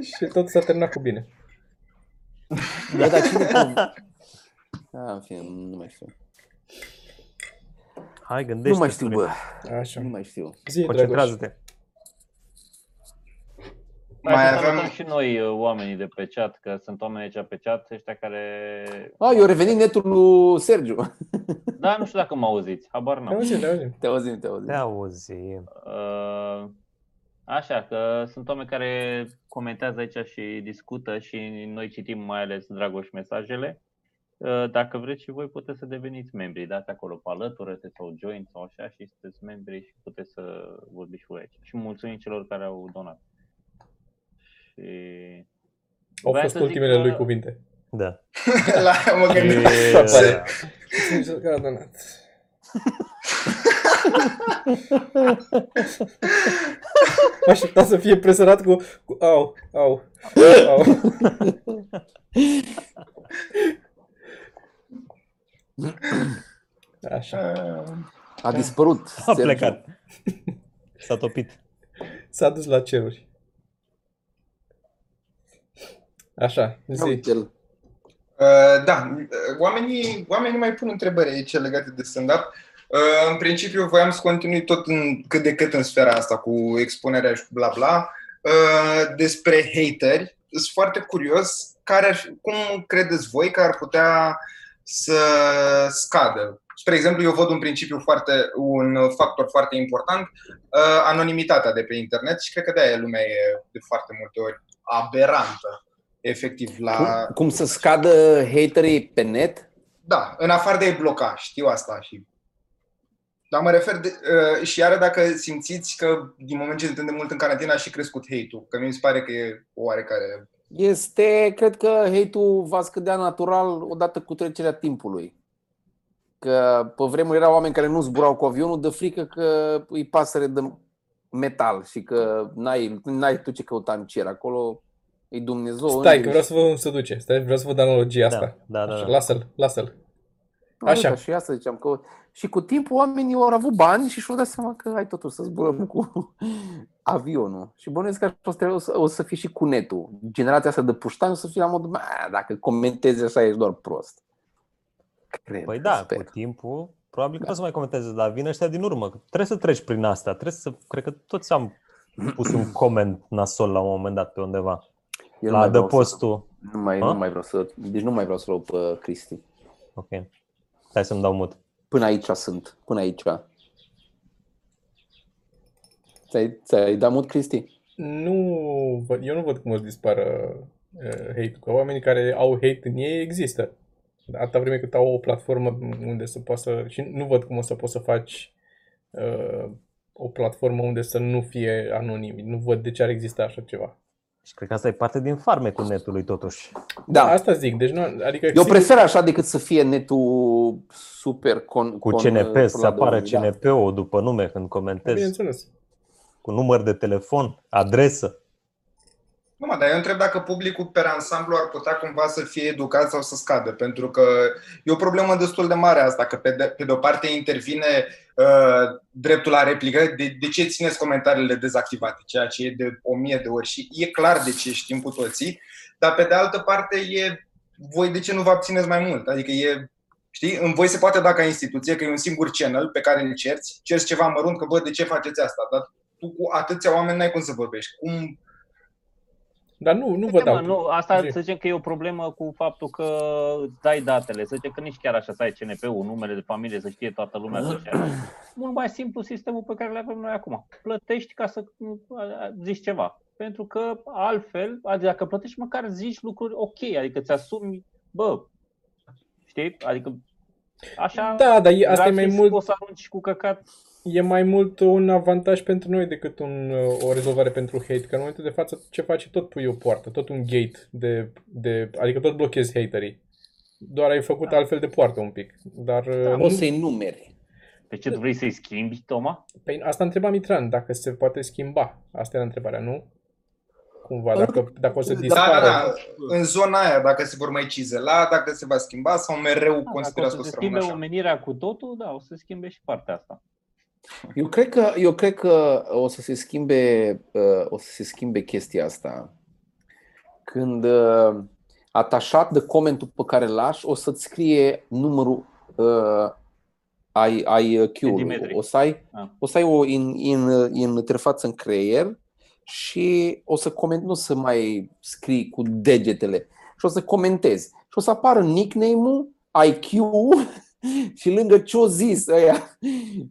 și tot s-a terminat cu bine. Bă, dar cine pov- Ah, în fine, nu mai știu. Hai, gândește Nu mai știu, bă. Așa. Nu mai știu. Zi, Dragoș. Concentrează-te. Mai Mai avem- avem și noi uh, oamenii de pe chat, că sunt oameni aici pe chat, ăștia care... A, eu revenit netul lui Sergiu. [LAUGHS] Da, nu știu dacă mă auziți, habar Te n-am. auzim, te auzim. Te auzim, te auzim. Te auzim. Uh, Așa, că sunt oameni care comentează aici și discută și noi citim mai ales Dragoș mesajele. Uh, Dacă vreți și voi puteți să deveniți membri, dați acolo pe alătură sau join sau așa și sunteți membri și puteți să vorbiți și voi aici. Și mulțumim celor care au donat. Și... Au Vreau fost să zic ultimele că- lui cuvinte. Da. La, mă gândeam. E, să- Mulțumim că a donat. Mă [LAUGHS] aștepta să fie presărat cu, cu au, au, au. [LAUGHS] [CLEARS THROAT] Așa. A dispărut. A Sergiu. plecat. S-a topit. S-a dus la ceruri. Așa, Ia zi. uite-l. Uh, da, uh, oamenii, oamenii mai pun întrebări aici legate de stand-up. Uh, în principiu, voiam să continui tot în, cât de cât în sfera asta cu expunerea și cu bla bla. Uh, despre hateri. Sunt foarte curios care ar, fi- cum credeți voi că ar putea să scadă. Spre exemplu, eu văd un principiu foarte, un factor foarte important, uh, anonimitatea de pe internet și cred că de-aia lumea e de foarte multe ori aberantă, efectiv, la... Cum, cum să scadă haterii pe net? Da, în afară de a bloca, știu asta și. Dar mă refer de, uh, și iară dacă simțiți că din moment ce suntem de mult în carantină a și crescut hate-ul, că mi se pare că e oarecare. Este, cred că hate-ul va scădea natural odată cu trecerea timpului. Că pe vremuri erau oameni care nu zburau cu avionul de frică că îi pasăre de metal și că n-ai, n-ai tu ce căuta în cer acolo, e Dumnezeu. Stai, că îngerii vreau să văd cum se duce. Stai, vreau să văd analogia Da, asta. da, da. Așa, da. lasă-l, lasă-l. Da, Așa. da, Și asta ziceam că și cu timpul oamenii au avut bani și și-au dat seama că hai totuși să zburăm cu [LAUGHS] avionul. Și bănuiesc că o să, o să, o să fie și cu netul. Generația asta de puștani o să fie la modul, "Mă, dacă comentezi așa ești doar prost. Cred, Păi da, sper. cu timpul, probabil că nu o să mai comenteze, dar vin ăștia din urmă. Trebuie să treci prin asta. Trebuie să, cred că toți am pus un [CLEARS THROAT] coment nasol la un moment dat pe undeva. Eu nu la mai vreau să- adăpostul. Nu mai, Ha? nu mai vreau să, deci nu mai vreau să luau pe Cristi. Ok. Stai să-mi dau mut. Până aici sunt, până aici. Ți-ai, ți-ai dat mut, Cristi? Nu, văd- eu nu văd cum o să dispară uh, hate că oamenii care au hate în ei există. Atâta vreme cât au o platformă unde să poată să... Și nu văd cum o să poți să faci uh, o platformă unde să nu fie anonimi. Nu văd de ce ar exista așa ceva. Și cred că asta e parte din farmecul netului totuși. Da. Asta zic, deci nu, adică Eu sigur- prefer așa decât să fie netul super con, Cu con, CNP, să la apară domnul, da. CNP-ul după nume când comentezi, Bineînțeles. cu număr de telefon, adresă. Nu, mă, dar eu întreb dacă publicul pe ansamblu ar putea cumva să fie educat sau să scadă, pentru că e o problemă destul de mare asta, că pe de, pe de o parte intervine uh, dreptul la replică, de, de ce țineți comentariile dezactivate, ceea ce e de o mie de ori și e clar de ce știm cu toții, dar pe de altă parte e voi de ce nu vă abțineți mai mult, adică e Știi? În voi se poate da ca instituție că e un singur channel pe care îl cerți, cerți ceva mărunt că, bă, de ce faceți asta? Dar tu cu atâția oameni n-ai cum să vorbești. Cum Dar nu, nu vă Uite, dau. mă, nu, asta Zi. să zicem că e o problemă cu faptul că îți dai datele. Să zicem că nici chiar așa să ai CNP-ul, numele de familie, să știe toată lumea. Să știe. [COUGHS] Mult mai simplu sistemul pe care le avem noi acum. Plătești ca să zici ceva. Pentru că altfel, adică dacă plătești măcar zici lucruri ok, adică ți asumi, bă, știi? Adică așa Da, dar e, asta e mai gratis mult poți să arunci cu căcat. E mai mult un avantaj pentru noi decât un, uh, o rezolvare pentru hate. Că în momentul de față ce faci tot pui o poartă, tot un gate de, de adică tot blochezi haterii. Doar ai făcut altfel de poartă un pic. Dar uh, O să-i numeri. Pe ce tu vrei să-i schimbi, Toma? Păi asta întreba Mitran, dacă se poate schimba. Asta era întrebarea, nu? Cumva, dacă, dacă o să Da, Da, dispară. da, da. În zona aia, dacă se vor mai cizela, dacă se va schimba sau mereu Da, Dacă o considerați să că o se să rămână schimbe așa. omenirea cu totul, da, o să se schimbe și partea asta. [LAUGHS] Eu cred că, eu cred că o să se schimbe, uh, o să se schimbe chestia asta. Când uh, atașat de comentul pe care îl lași, o să-ți scrie numărul uh, ai, ai Q-ului. Centimetri. O să ai, Ah. o să ai o in, in, interfață în creier și o să coment, nu să mai scrii cu degetele și o să comentezi. Și o să apară nickname-ul, IQ [LAUGHS] și lângă ce o zis ăia,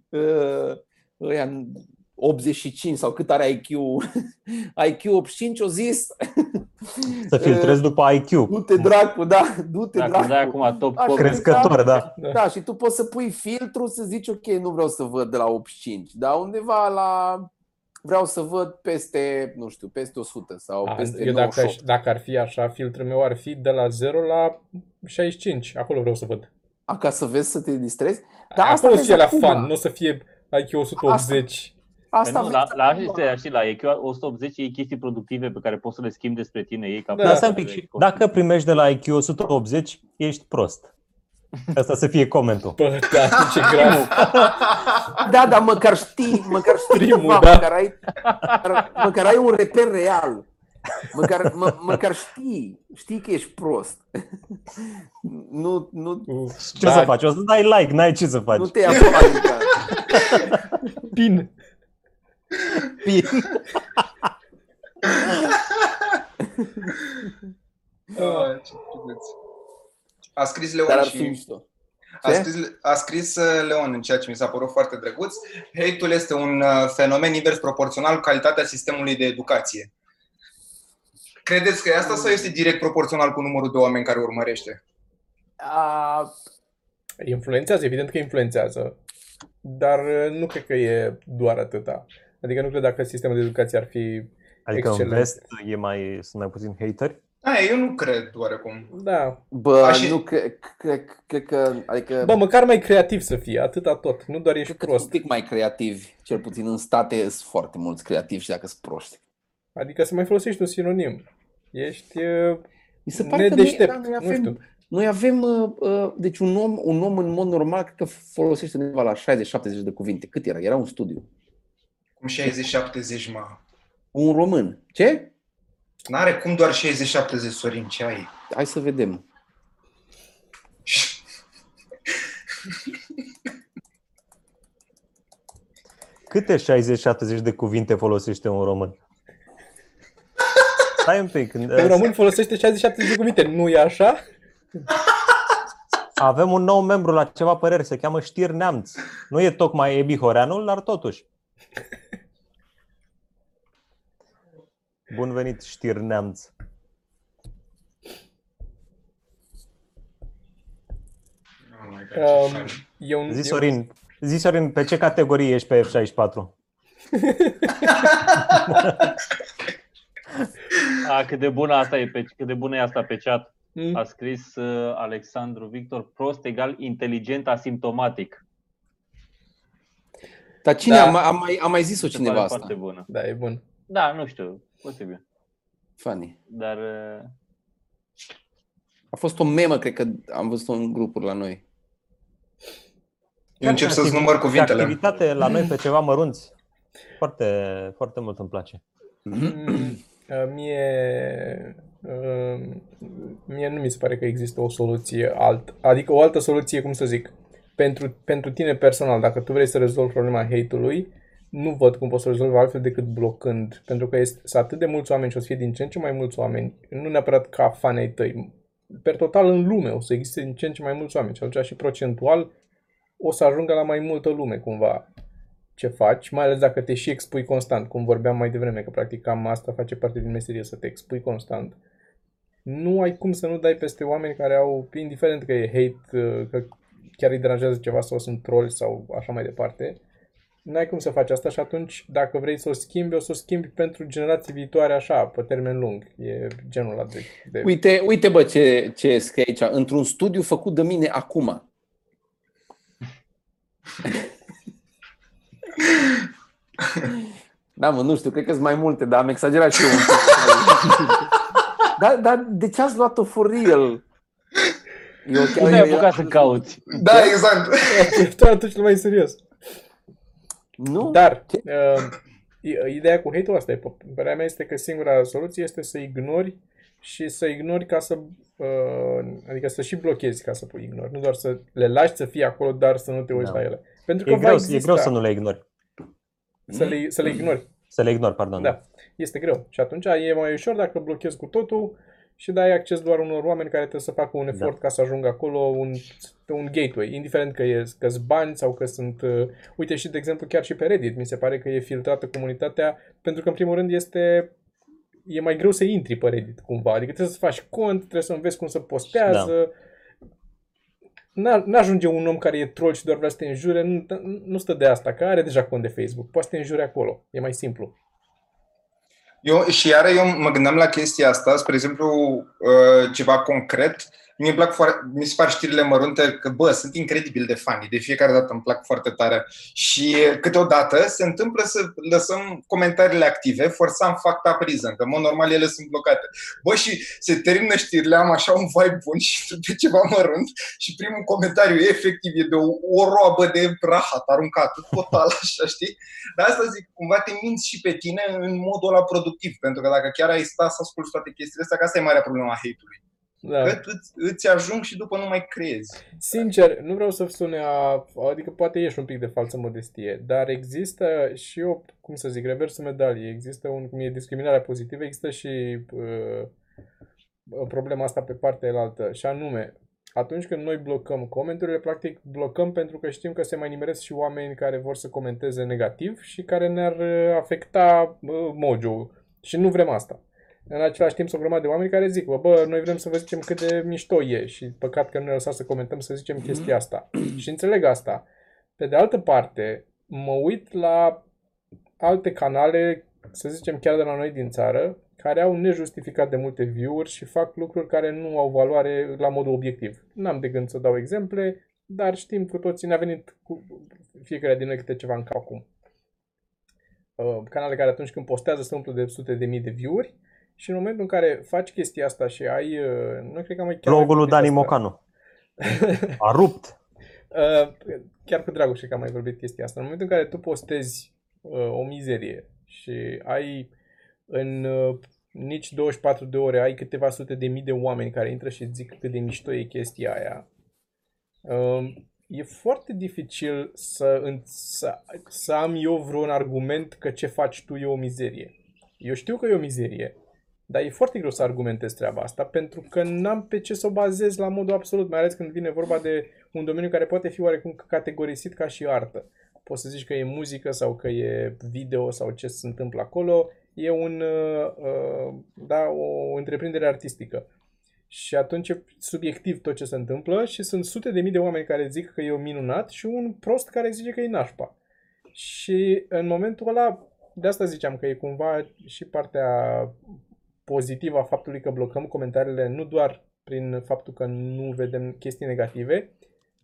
uh, [LAUGHS] ăia 85 sau cât are IQ, IQ 85 o zis, [LAUGHS] Să filtrezi după IQ. du-te dracu, da, du-te Dacă îmi dai dracu. acum top Așa comment, Crescător, da. Da, și tu poți să pui filtru să zici, ok, nu vreau să văd de la 85, dar undeva la vreau să văd peste, nu știu, peste 100 sau A, peste eu dacă, 98. aș, dacă ar fi așa, filtrul meu ar fi de la 0 la 65. Acolo vreau să văd. A, ca să vezi să te distrezi? Da, Dar asta acolo să vezi fie la acum. fan, nu o să fie IQ 180. Asta Păi nu, vezi la, la, acum. astea, știi, la IQ 180 e chestii productive pe care poți să le schimbi despre tine. Ei ca Da. Dar stai un pic, și dacă primești de la IQ 180, ești prost. [LAUGHS] Asta să fie comentul. Bă, da, ce [LAUGHS] grav. Da, dar măcar știi, măcar știi Primul, ceva, da. măcar, ai, măcar ai un reper real. Măcar, mă, măcar știi, știi că ești prost. Nu, nu, Ce să faci? O să dai like, n-ai ce să faci. nu te ia panica. Pin. Ah, ce drăguț. A scris Leon Dar ar și fi mișto. A Ce? scris, a scris uh, Leon în ceea ce mi s-a părut foarte drăguț. Hate-ul este un uh, fenomen invers proporțional cu calitatea sistemului de educație. Credeți că e asta sau este direct proporțional cu numărul de oameni care urmărește? A, Influențează, evident că influențează. Dar uh, nu cred că e doar atâta. Adică nu cred dacă sistemul de educație ar fi Adică în Excelent. vest e mai, sunt mai puțin hateri? A, eu nu cred oarecum. Da. bă, Așa- nu cred, cred, cred că, adică, Bă, măcar mai creativ să fie, atâta tot. Nu doar ești cred că sunt un prost. pic mai creativi. Cel puțin în state sunt foarte mulți creativi și dacă sunt proști. Adică să mai folosești un sinonim. Ești uh, Mi se pare că nedeștept. noi, da, noi Nu avem, știu. Noi avem, uh, uh, deci un om, un om în mod normal cred că folosește undeva la 60-70 de cuvinte. Cât era? Era un studiu. Cum 60-70, mă. Un român. Ce? N-are cum doar 60-70, Sorin, ce ai? Hai să vedem. Câte 60-70 de cuvinte folosește un român? Stai un pic. când- Un român folosește 60-70 de cuvinte. Nu e așa? Avem un nou membru la ceva păreri, se cheamă Știr Neamț. Nu e tocmai Ebi Horeanul, dar totuși. Bun venit, Știr Neamț. Oh my God, ce Um, fain. eu, Zi eu- Sorin, zi Sorin, pe ce categorie ești pe F64? [LAUGHS] A, cât de bună asta e pe, cât de bună e asta pe chat. Mm. A scris uh, Alexandru Victor, prost egal inteligent asimptomatic. Dar cine Da. a, mai- a, mai, a mai zis-o Se cineva pare asta? foarte bună. Da, e bun. Da, nu știu, posibil. Funny. Dar uh, A fost o memă, cred că am văzut-o în grupuri la noi. Eu încep să-ți număr cuvintele. Activitate la noi pe ceva mărunți. Foarte, foarte mult îmi place. Mm, uh, Mie, uh, mie nu mi se pare că există o soluție alt, adică o altă soluție, cum să zic, pentru, pentru tine personal, dacă tu vrei să rezolvi problema hate-ului, nu văd cum poți să rezolvi altfel decât blocând, pentru că este, sunt atât de mulți oameni și o să fie din ce în ce mai mulți oameni, nu neapărat ca fani ai tăi, per total în lume o să existe din ce în ce mai mulți oameni și atunci și procentual o să ajungă la mai multă lume cumva ce faci, mai ales dacă te și expui constant, cum vorbeam mai devreme, că practic cam asta face parte din meserie, să te expui constant. Nu ai cum să nu dai peste oameni care au, indiferent că e hate, uh, că chiar îi deranjează ceva sau sunt troli sau așa mai departe, n-ai cum să faci asta și atunci, dacă vrei să o schimbi, o să o schimbi pentru generații viitoare așa, pe termen lung. E genul ăla de... de... Uite, uite bă ce, ce scrie aici. Într-un studiu făcut de mine acum. [LAUGHS] Da, mă, nu știu, cred că sunt mai multe, dar am exagerat și eu. un pic. [LAUGHS] Dar, dar de ce ați luat-o for real? Eu nu te-ai apucat să cauți. Da, exact. [LAUGHS] Tu atunci mai serios. Nu? Dar, uh, i- ideea cu hate-ul asta, e, părerea mea este că singura soluție este să ignori și să ignori ca să, uh, adică să și blochezi ca să pui ignori, nu doar să le lași să fie acolo, dar să nu te uiți Da. la ele. Pentru că E va greu, exista, e greu să nu le ignori. să le, să le ignori. Să le ignori, pardon. Da, este greu. Și atunci e mai ușor dacă blochezi cu totul și dai acces doar unor oameni care trebuie să facă un efort ca să ajungă acolo, un, un gateway, indiferent că e că bani sau că sunt... Uh, uite și, de exemplu, chiar și pe Reddit, mi se pare că e filtrată comunitatea, pentru că, în primul rând, este e mai greu să intri pe Reddit, cumva. Adică trebuie să faci cont, trebuie să înveți cum să postează. Da. N-ajunge un om care e troll și doar vrea să te înjure, nu, nu stă de asta, că are deja cont de Facebook. Poate să te înjure acolo. E mai simplu. Eu, și iară eu mă gândeam la chestia asta, spre exemplu, uh, ceva concret. Mie îmi plac foarte, mi se par știrile mărunte că, bă, sunt incredibil de funny. De fiecare dată îmi plac foarte tare. Și câteodată se întâmplă să lăsăm comentariile active, forsam fact up reason, că, în mod normal, ele sunt blocate. Bă, și se termină știrile, am așa un vibe bun și [LAUGHS] de ceva mărunt și primul comentariu e efectiv e de o, o roabă de rahat aruncată, total [LAUGHS] așa, știi? Dar asta zic, cumva te minți și pe tine în modul ăla productiv, pentru că dacă chiar ai sta să asculti toate chestiile astea, că asta e marea problema a hate-ului. Da. Că îți, îți ajung și după nu mai crezi. Sincer, nu vreau să sune a... Adică poate ești un pic de falsă modestie, dar există și o, cum să zic, reversul medaliei. Există un, cum e discriminarea pozitivă, există și uh, problema asta pe partea elaltă. Și anume, atunci când noi blocăm comenturile, practic blocăm pentru că știm că se mai nimeresc și oameni care vor să comenteze negativ și care ne-ar uh, afecta uh, mojo Și nu vrem asta. În același timp, sunt o grămadă de oameni care zic, bă, bă, noi vrem să vă zicem cât de mișto e și păcat că nu ne lăsați să comentăm să zicem chestia asta. și înțeleg asta. Pe de altă parte, mă uit la alte canale, să zicem chiar de la noi din țară, care au nejustificat de multe view-uri și fac lucruri care nu au valoare la modul obiectiv. N-am de gând să dau exemple, dar știm cu toții, ne-a venit cu fiecare din noi câte ceva în cap acum. Uh, canale care atunci când postează se umplu de sute de mii de view-uri și în momentul în care faci chestia asta și ai... Uh, nu cred că am mai chiar Blogul lui mai Dani vorbit asta. Mocanu. [LAUGHS] A rupt. Uh, chiar cu dragul și că am mai vorbit chestia asta. În momentul în care tu postezi uh, o mizerie și ai în uh, nici 24 de ore ai câteva sute de mii de oameni care intră și îți zic cât de mișto e chestia aia, uh, e foarte dificil să, în, să, să am eu vreun argument că ce faci tu e o mizerie. Eu știu că e o mizerie, Dar e foarte greu să argumentez treaba asta pentru că n-am pe ce să o bazez la modul absolut, mai ales când vine vorba de un domeniu care poate fi oarecum categorisit ca și artă. Poți să zici că e muzică sau că e video sau ce se întâmplă acolo. E un, uh, uh, da, o întreprindere artistică. Și atunci e subiectiv tot ce se întâmplă și sunt sute de mii de oameni care zic că e o minunat și un prost care zice că e nașpa. Și în momentul ăla, de asta ziceam că e cumva și partea pozitivă a faptului că blocăm comentariile nu doar prin faptul că nu vedem chestii negative,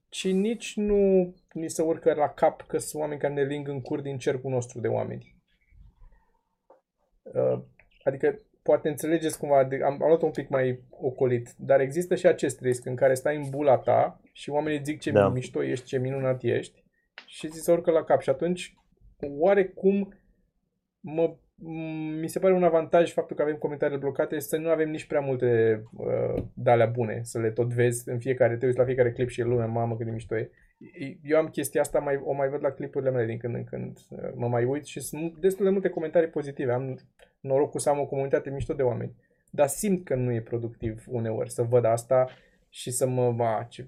ci nici nu ni se urcă la cap că sunt oameni care ne ling în cur din cercul nostru de oameni. Uh, adică poate înțelegeți cumva, am, am luat un pic mai ocolit, dar există și acest risc în care stai în bula ta și oamenii zic ce da. mișto ești, ce minunat ești și ți se urcă la cap și atunci oarecum mă, mi se pare un avantaj faptul că avem comentarii blocate este să nu avem nici prea multe uh, dalea bune, să le tot vezi în fiecare, te uiți la fiecare clip și e lumea, mamă cât de mișto e. Eu am chestia asta, mai, o mai văd la clipurile mele din când în când, uh, mă mai uit și sunt destul de multe comentarii pozitive, am norocul să am o comunitate mișto de oameni. Dar simt că nu e productiv uneori să văd asta și să mă, ba, ce,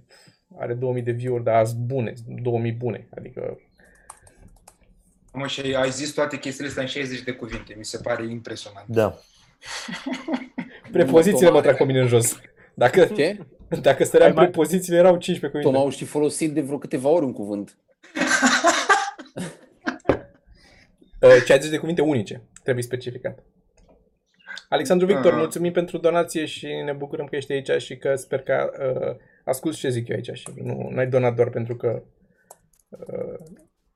are 2000 de view-uri, dar azi bune, 2000 bune, adică... Mă, și ai zis toate chestiile astea în 60 de cuvinte, mi se pare impresionant. Da. [LAUGHS] Prepozițiile mă trag pe mine în jos. Dacă, Ce? dacă stăream prepozițiile, erau 15 cuvinte. Toma au și folosit de vreo câteva ori un cuvânt. [LAUGHS] Uh, 60 de cuvinte unice, trebuie specificat. Alexandru Victor, Ah. mulțumim pentru donație și ne bucurăm că ești aici și că sper că uh, asculti ce zic eu aici și nu n-ai donat doar pentru că uh,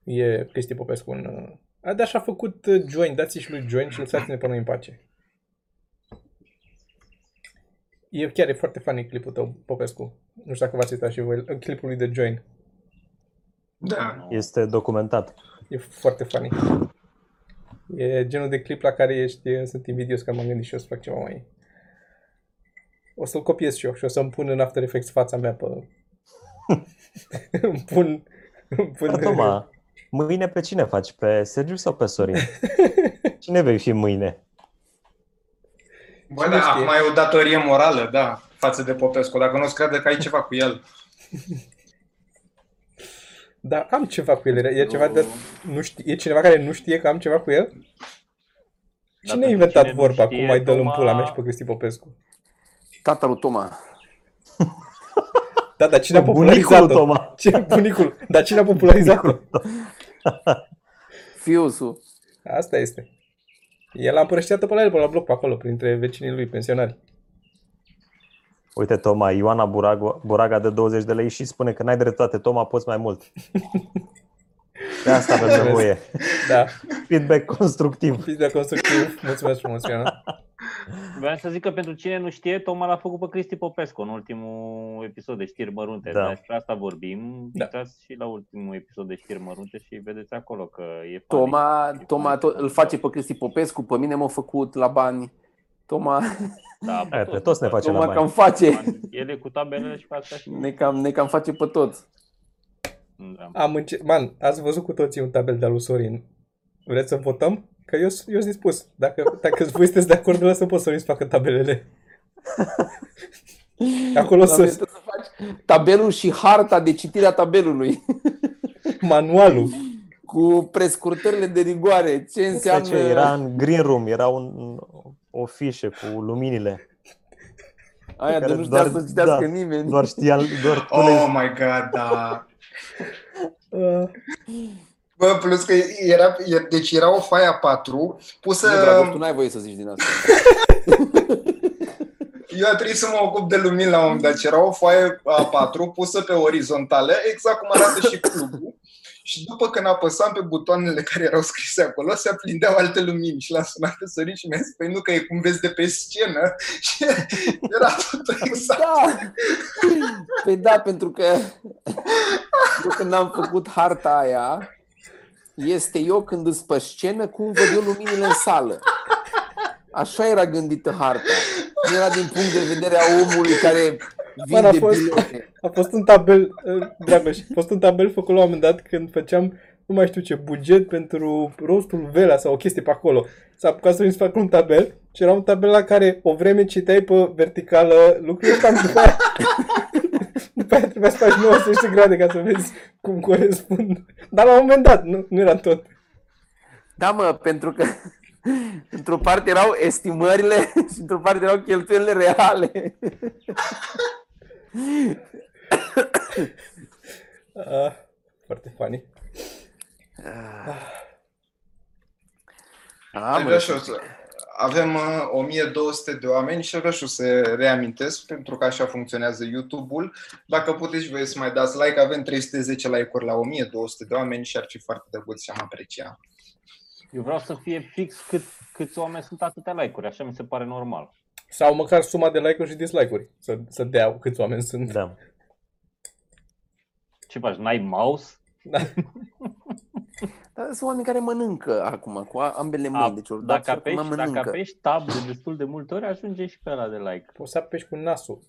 e Cristi Popescu în... Uh, a, dar și-a făcut uh, join, dați și lui join și lăsați-ne pe noi în pace. E chiar e foarte funny clipul tău, Popescu. Nu știu dacă v-ați uitat și voi, uh, clipul lui de join. Da. Este documentat. E foarte funny. E genul de clip la care ești, sunt invidios că m-am gândit și eu să fac ceva mai... O să-l copiez și eu și o să-mi pun în After Effects fața mea pe... [LAUGHS] îmi pun... Îmi pun Dar, Toma, mâine pe cine faci? Pe Sergiu sau pe Sorin? [LAUGHS] Cine vei fi mâine? Bă, Cine da, știe? acum e o datorie morală, da, față de Popescu. Dacă nu-ți crede că ai ceva cu el. [LAUGHS] Dar am ceva cu el. E, ceva de, nu știe, e cineva care nu știe că am ceva cu el? Cine pentru a inventat cine nu vorba? știe, Cum mai dă în Toma- pula mea și pe Cristi Popescu? Tata lui Toma. Da, dar cine a Bunicul popularizat-o? Toma. Ce, bunicul. Dar cine a popularizat-o? [LAUGHS] Fiusul. Asta este. El a împrăștiat pe la el, pe la bloc, pe acolo, printre vecinii lui, pensionari. Uite, Toma, Ioana Burago, Buraga de 20 de lei și spune că n-ai dreptate, Toma, poți mai mult. De asta avem nevoie. Da, Feedback constructiv. fiți de constructiv. Mulțumesc frumos, Ioana. Vreau să zic că pentru cine nu știe, Toma l-a făcut pe Cristi Popescu în ultimul episod de știri mărunte. Da. Da. Despre asta vorbim. Da. Intrați și la ultimul episod de știri mărunte și vedeți acolo că e funny. Toma, E Toma funny. tot, îl face pe Cristi Popescu, pe mine m-a făcut la bani. Toma, Da, Hai, pe toți ne face la Toma bani. cam face. El e cu tabelele și pe asta și... Ne cam, ne cam face pe toți. Da. Am înce- Man, ați văzut cu toții un tabel de-al lui Sorin. Vreți să votăm? Că eu, eu sunt dispus. Dacă, dacă [LAUGHS] voi sunteți de acord, lăsă pe Sorin să facă tabelele. [LAUGHS] Acolo Dar sus, trebuie să faci tabelul și harta de citire a tabelului. [LAUGHS] manualul. Cu prescurtările de rigoare. Ce Ce înseamnă... era în green room, era un, o fișă cu luminile. Aia de care nu știa doar- să citească da, nimeni. Doar știa, doar Oh pune my god, da. Uh, Bă, plus că era, e- deci era o foaie A4 pusă... Nu, Dragoș, tu n-ai voie să zici din asta. [LAUGHS] Eu a trebuit să mă ocup de lumini la un moment dat. și Era o foaie A4 pusă pe orizontală, exact cum arată și plugul. Și după când apăsam pe butoanele care erau scrise acolo, se aprindeau alte lumini și l-am sunat pe Sorin și mi-a zis, păi nu, că e cum vezi de pe scenă. [LAUGHS] Și era tot exact. Da! Păi da, pentru că eu când am făcut harta aia, este eu când îs pe scenă, cum văd eu luminile în sală. Așa era gândită harta. Nu era din punct de vedere a omului care Man, a vinde fost- bilete. a fost un tabel, uh, Dragoș, a fost un tabel făcut la un moment dat când făceam nu mai știu ce, buget pentru rostul Vela sau o chestie pe acolo. S-a apucat să facă un tabel și era un tabel la care o vreme citeai pe verticală lucrurile ăsta, după aia, [LAUGHS] după aia trebuia să faci 90 grade ca să vezi cum corespund. Dar la un moment dat, nu, nu era tot. Da, mă, pentru că într-o parte erau estimările și într-o parte erau cheltuielile reale. Uh, foarte funny. A, Aș mă, vrea și eu să... Avem uh, 1200 de oameni și aș vrea și eu să reamintesc, pentru că așa funcționează YouTube-ul. Dacă puteți voi să mai dați like, avem 310 like-uri la 1200 de oameni și ar fi foarte drăguț și am aprecia. Eu vreau să fie fix cât, câți oameni sunt atâtea like-uri, așa mi se pare normal. Sau măcar suma de like-uri și dislike-uri. Să, să dea câți oameni sunt. Da. Ce faci, n-ai mouse? Da. [LAUGHS] Dar sunt oameni care mănâncă acum cu a- ambele A, mâini. Deci ori dat dacă, și acum apeși, dacă mănâncă. apeși tab de destul de multe ori, ajunge și pe ăla de like. Poți să apeși cu nasul.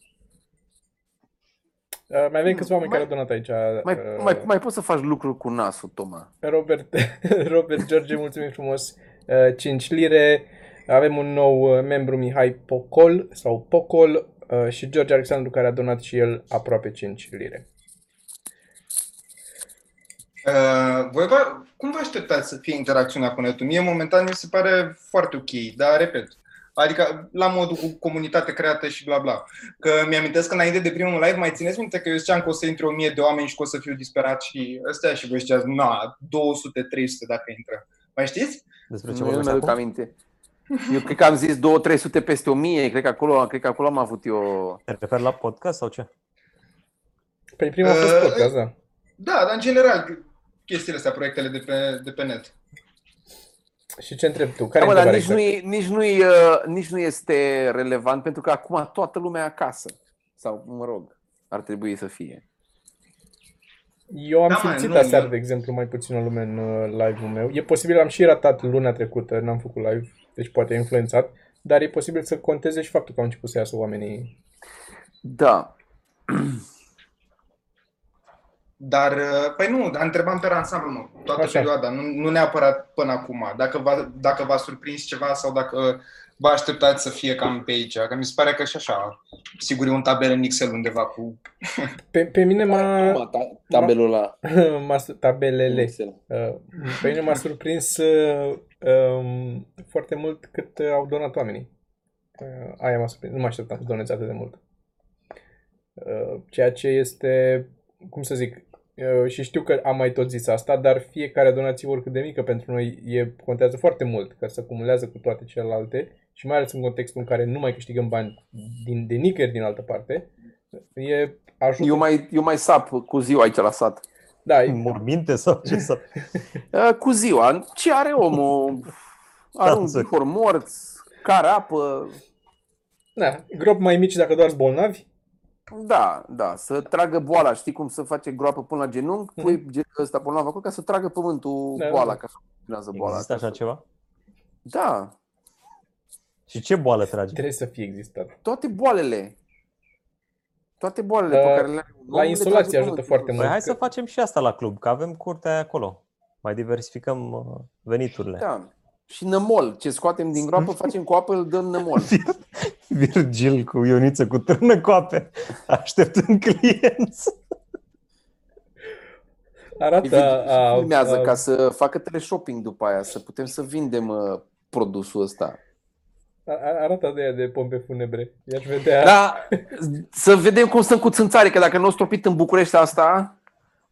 Uh, mai avem câțiva oameni Mai- care au donat aici. Mai, uh, mai, mai poți să faci lucruri cu nasul, Toma. Robert, [LAUGHS] Robert George, mulțumim frumos. Uh, 5 lire. Avem un nou uh, membru, Mihai Pocol sau Pocol uh, și George Alexandru care a donat și el aproape 5 lire. Uh, voi vă, cum vă așteptați să fie interacțiunea cu netul? Mie momentan mi se pare foarte ok, dar repet, adică la modul cu comunitate creată și bla bla. Că mi-amintesc că înainte de primul live, mai țineți minte că eu ziceam că o să intre 1000 de oameni și că o să fiu disperat și ăstea și voi ziceați, na, 200-300 dacă intră. Mai știți? Despre ce Nu, nu vorbești mi-aduc acum? aminte. Eu cred că am zis 2-300 peste 1000, cred că acolo, cred că acolo am avut eu... Te referi la podcast sau ce? Păi prima a fost Uh, podcast, da. Da, dar în general, chestiile astea, proiectele de pe, de pe net. Și ce întrebi tu? Care Da, e mă, dar întrebarea nici, exact? nu, e, nici, nu e, uh, nici nu este relevant pentru că acum toată lumea e acasă. Sau, mă rog, ar trebui să fie. Eu am Da, mă, simțit nu, aseară, eu- de exemplu, mai puțină lume în uh, live-ul meu. E posibil, am și ratat luna trecută, n-am făcut live, deci poate a influențat, dar e posibil să conteze și faptul că au început să iasă oamenii. Da. [CLEARS THROAT] Dar, uh, păi nu, dar întrebam pe ansamblu, mă, toată Așa. perioada, nu, nu neapărat până acum. Dacă v-a, dacă v-a surprins ceva sau dacă vă așteptați să fie cam pe aici. Că mi se pare că și așa, sigur e un tabel în Excel undeva cu... [LAUGHS] Pe, pe mine m-a, Ta- Tabelul ăla. [LAUGHS] m-a tabelele. Excel. Uh, Pe mine m-a surprins uh, um, foarte mult cât uh, au donat oamenii. Uh, Aia m-a surprins. Nu mă așteptam să doneze atât de mult. Uh, Ceea ce este, cum să zic, uh, și știu că am mai tot zis asta, dar fiecare donație, oricât de mică pentru noi, e, contează foarte mult, că se acumulează cu toate celelalte și mai ales în contextul în care nu mai câștigăm bani din, de nicăieri din altă parte, e ajută. Eu mai, eu mai sap cu ziua aici la sat. Da, e, Morbinte sau ce să... [LAUGHS] Uh, Cu ziua. Ce are omul? [LAUGHS] Arunc să- vihori morți, care apă. da, gropi mai mici dacă doar bolnavi. Da, da, să tragă boala, știi cum să face groapă până la genunchi, pui ge- ăsta până la acolo ca să tragă pământul Mhm. Da, boala, da. ca să funcționează boala. Există așa ceva? Da, Și ce boală trage? Trebuie să fie existat. toate boalele. Toate boalele Uh, pe care le are un la om, le insolație trage ajută pământul. foarte Păi mult. hai că- să facem și asta la club, că avem curtea aia acolo. Mai diversificăm uh, veniturile. Da. Și nămol, ce scoatem din groapă, [LAUGHS] facem cu apă, îl dăm nămol. [LAUGHS] Virgil cu Ioniță cu târnă coape, așteptând clienți. Arată a, Filmează a, ca să facă teleshopping după aia, să putem să vindem uh, produsul ăsta. a- arată de aia de pompe funebre. I-aș vedea. Da, să vedem cum stăm cu țânțare, că dacă nu o stropit în București asta,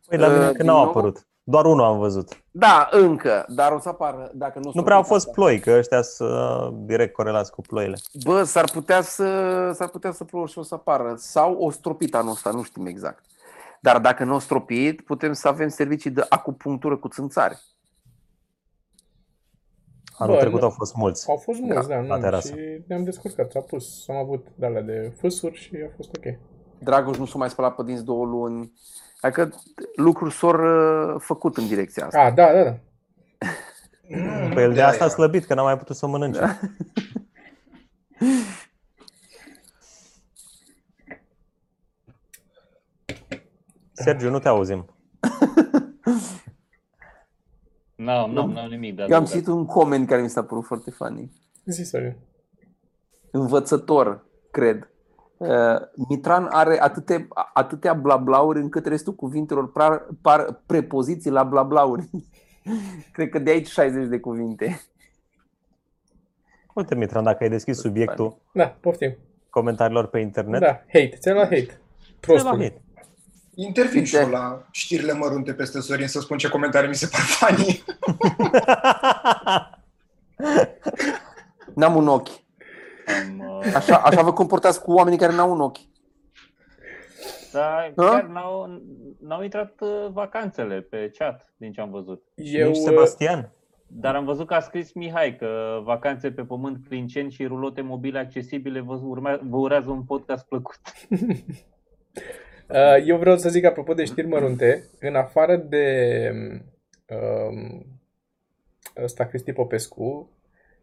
Păi la mine Uh, că din n-au nou? apărut. Doar unul am văzut. da, încă, dar o să apară dacă nu Nu prea au stropit fost asta. ploi, că ăștia sunt uh, direct corelați cu ploile. Bă, s-ar putea să s-ar putea să plouă și o să apară sau o stropit anul ăsta, nu știm exact. Dar dacă nu o stropit, putem să avem servicii de acupunctură cu țânțare. Anul Bă, trecut nu- au fost mulți. Au fost mulți, da, la nu, terasă. și ne-am descurcat. A pus, am avut de alea de fâsuri și a fost ok. Dragoș nu s-a mai spălat pe dinți două luni. Adică lucruri s-au uh, făcut în direcția asta. A, da, da, da. Nu, Păi el de asta a aia. slăbit, că n-a mai putut să mănânce. Sergiu, nu te auzim. [LAUGHS] N-am, n-am, n-am nimic de Eu am adăugat. citit un coment care mi s-a părut foarte funny. Zi, Sorin. Învățător, cred. Uh, Mitran are atâtea, atâtea blablauri încât restul cuvintelor par, par prepoziții la blablauri. [LAUGHS] cred că de aici 60 de cuvinte. Uite, Mitran, dacă ai deschis subiectul Da, poftim. comentariilor pe internet, Da, hate. Ți-ai luat hate. ți-ai Prostul. luat hate. Intervin și Uite. eu la știrile mărunte peste Sorin să spun ce comentarii mi se par funny. [LAUGHS] N-am un ochi. Am, uh, Așa, așa vă comportați cu oamenii care n-au un ochi. Dar Ha? chiar n-au, n-au intrat uh, vacanțele pe chat, din ce am văzut. Eu, Nici Sebastian. Dar am văzut că a scris Mihai că vacanțe pe pământ, clinceni și rulote mobile accesibile vă, urme, vă urează un podcast plăcut. [LAUGHS] Uh, Eu vreau să zic, apropo de știri mărunte, în afară de um, ăsta Cristi Popescu,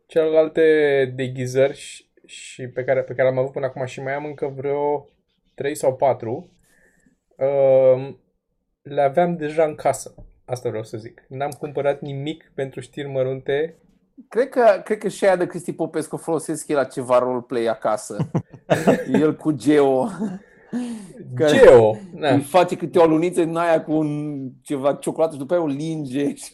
celelalte deghizări și, și pe care, pe care am avut până acum și mai am încă vreo 3 sau 4, um, le aveam deja în casă. Asta vreau să zic. N-am cumpărat nimic pentru știri mărunte. Cred că, cred că și aia de Cristi Popescu folosesc el la ceva roleplay acasă. [LAUGHS] el cu Geo. Care- Geo! Da. Îi face câte o luniță din aia cu un, ceva ciocolată și după aia o linge și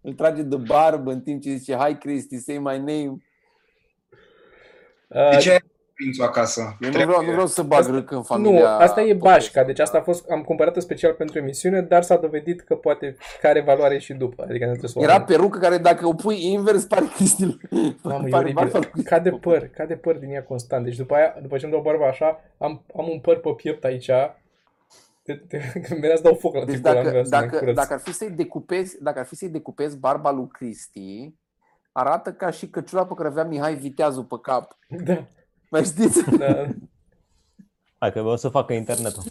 îl trage de barbă în timp ce zice Hi Cristi, say my name. De Uh, ce ai prințul acasă? Eu nu vreau, nu vreau să bag Asta- râc în Nu, familia asta e Popescu. bașca, deci asta a fost, am cumpărat-o special pentru emisiune, dar s-a dovedit că poate care valoare și după, adică nu trebuie să o Era am. perucă care dacă o pui invers pare Cristi. Mamă, e pare oribil. barba lui Cristi Cade Popescu. păr, cade păr din ea constant. Deci după aia, după ce îmi dau barba așa, am, am un păr pe piept aici. Te, te, când venea să dau foc la Deci tipul ăla, nu dacă, vreau să mai dacă, curăț. dacă, ar fi să-i decupezi, dacă ar fi să-i decupezi barba lui Cristi, arată ca și căciula pe care avea Mihai Viteazu pe cap. Da, Mai știți? da. Hai că o să facă internetul.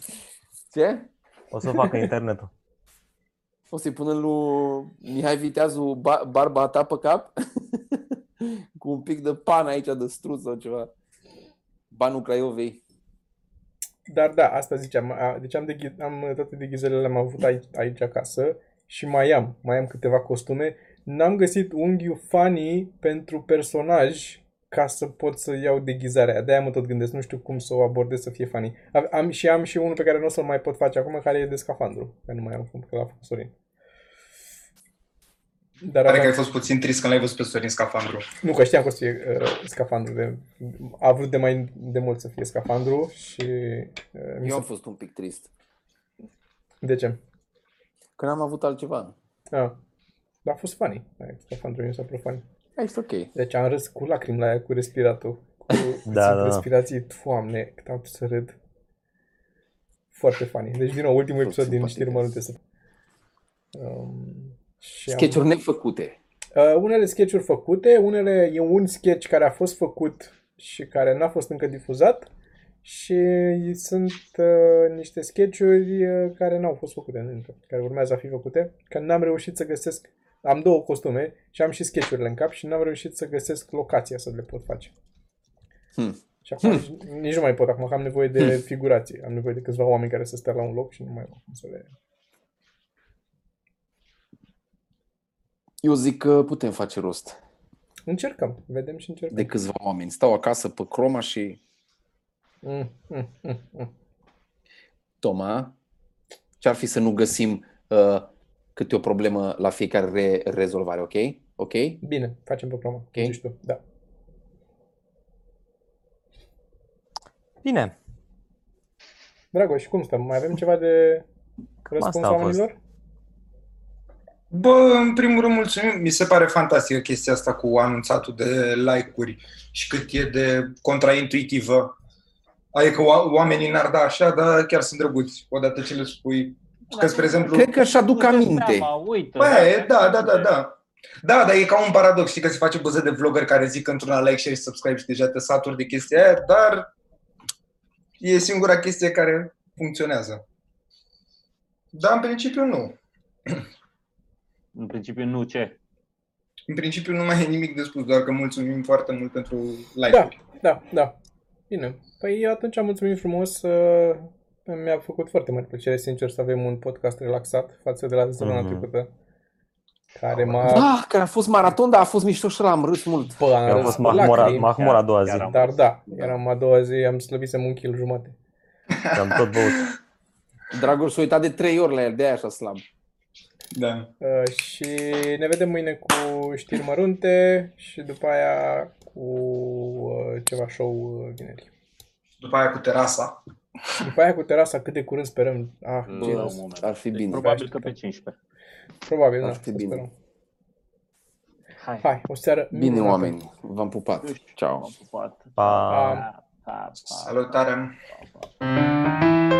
Ce? O să facă internetul. O să-i pună lui Mihai Viteazu ba- barba ta pe cap? [LAUGHS] Cu un pic de pan aici de struț sau ceva. Banul Craiovei. Dar da, asta ziceam. a- Deci am, deghi, am toate deghizările le-am avut aici, aici acasă și mai am, mai am câteva costume. N-am găsit unghiul funny pentru personaj ca să pot să iau deghizarea aia. De-aia mă tot gândesc, nu știu cum să o abordez să fie funny. Am, am, și am și unul pe care nu o să-l mai pot face acum, care e de scafandru. Că nu mai am cum, că l-a făcut Sorin. Dar Pare că aveam- ai fost puțin trist când l-ai văzut pe Sorin scafandru. nu, că știam că o să fie uh, scafandru. De, a vrut de mai de mult să fie scafandru și... Uh, mi Eu se... am fost un pic trist. De ce? Că n-am avut altceva. Ah. Dar a fost funny. Aia, Scafandru mi s-a părut funny. Ești ok. Deci am râs cu lacrimi la aia, cu respiratul. Cu [LAUGHS] Da, da, da. respirații, foamne, cât am putut să râd. Foarte funny. Deci, din nou, ultimul Tot episod din simpatic. știri mărunte să... Um, și am- Sketch-uri nefăcute. Uh, unele sketch-uri făcute, unele e un sketch care a fost făcut și care n-a fost încă difuzat și sunt uh, niște sketch-uri uh, care n-au fost făcute încă, care urmează a fi făcute, că n-am reușit să găsesc, am două costume și am și sketch-urile în cap și n-am reușit să găsesc locația să le pot face. Hmm. Și acum nici, nici nu mai pot, acum că am nevoie de figurație, am nevoie de câțiva oameni care să stea la un loc și nu mai am cum să le... Eu zic că putem face rost Încercăm, vedem și încercăm. de câțiva oameni. Stau acasă pe croma și Mm, mm, mm, mm. Toma, ce-ar fi să nu găsim uh, câte o problemă la fiecare re- rezolvare, ok? Ok? Bine, facem pe promo. Ok. Zici tu, da. Bine, Dragoș, cum stăm? Mai avem ceva de răspuns asta a fost. oamenilor? Bă, în primul rând, mulțumim. Mi se pare fantastică chestia asta cu anunțatul de like-uri și cât e de contraintuitivă. Adică oa- oamenii n-ar da așa, dar chiar sunt drăguți odată ce le spui. Că, spre exemplu, Cred că și aduc aminte. Seama, uite, Bă, da, da, da, da. Da, dar e ca un paradox. Știi că se face buză de vlogger care zic într-una like, share și subscribe și deja te saturi de chestia aia, dar e singura chestie care funcționează. Dar în principiu nu. În principiu nu ce. În principiu nu mai e nimic de spus, doar că mulțumim foarte mult pentru like-uri. Da, da. Bine. Păi atunci mulțumim frumos. Uh, Mi-a făcut foarte mare plăcere, sincer, să avem un podcast relaxat față de la săptămâna Mhm. trecută. care m-a... Da, care a fost maraton, dar a fost mișto și ăla, am râs mult. Bă, am A râs fost cu Mahmura, lacrimi. Mahmura a doua zi. Chiar am- Dar da, eram a doua zi, am slăbisem un kil jumate. Am tot băut. [LAUGHS] Dragoș s-a uitat de trei ori la el, de aia așa slab. Da. Uh, și ne vedem mâine cu știri mărunte și după aia cu uh, ceva show uh, vineri. După aia cu terasa. După aia cu terasa, cât de curând sperăm. Ah, La ce un moment. Ar fi Deci bine. probabil că pe 15. Probabil, Ar da, fi să bine. sperăm. Hai. Hai, o seară Bine, minunată. oameni. V-am pupat. Ciao. M-am pupat. Pa. Pa, pa, pa, Salutare! pa, pa.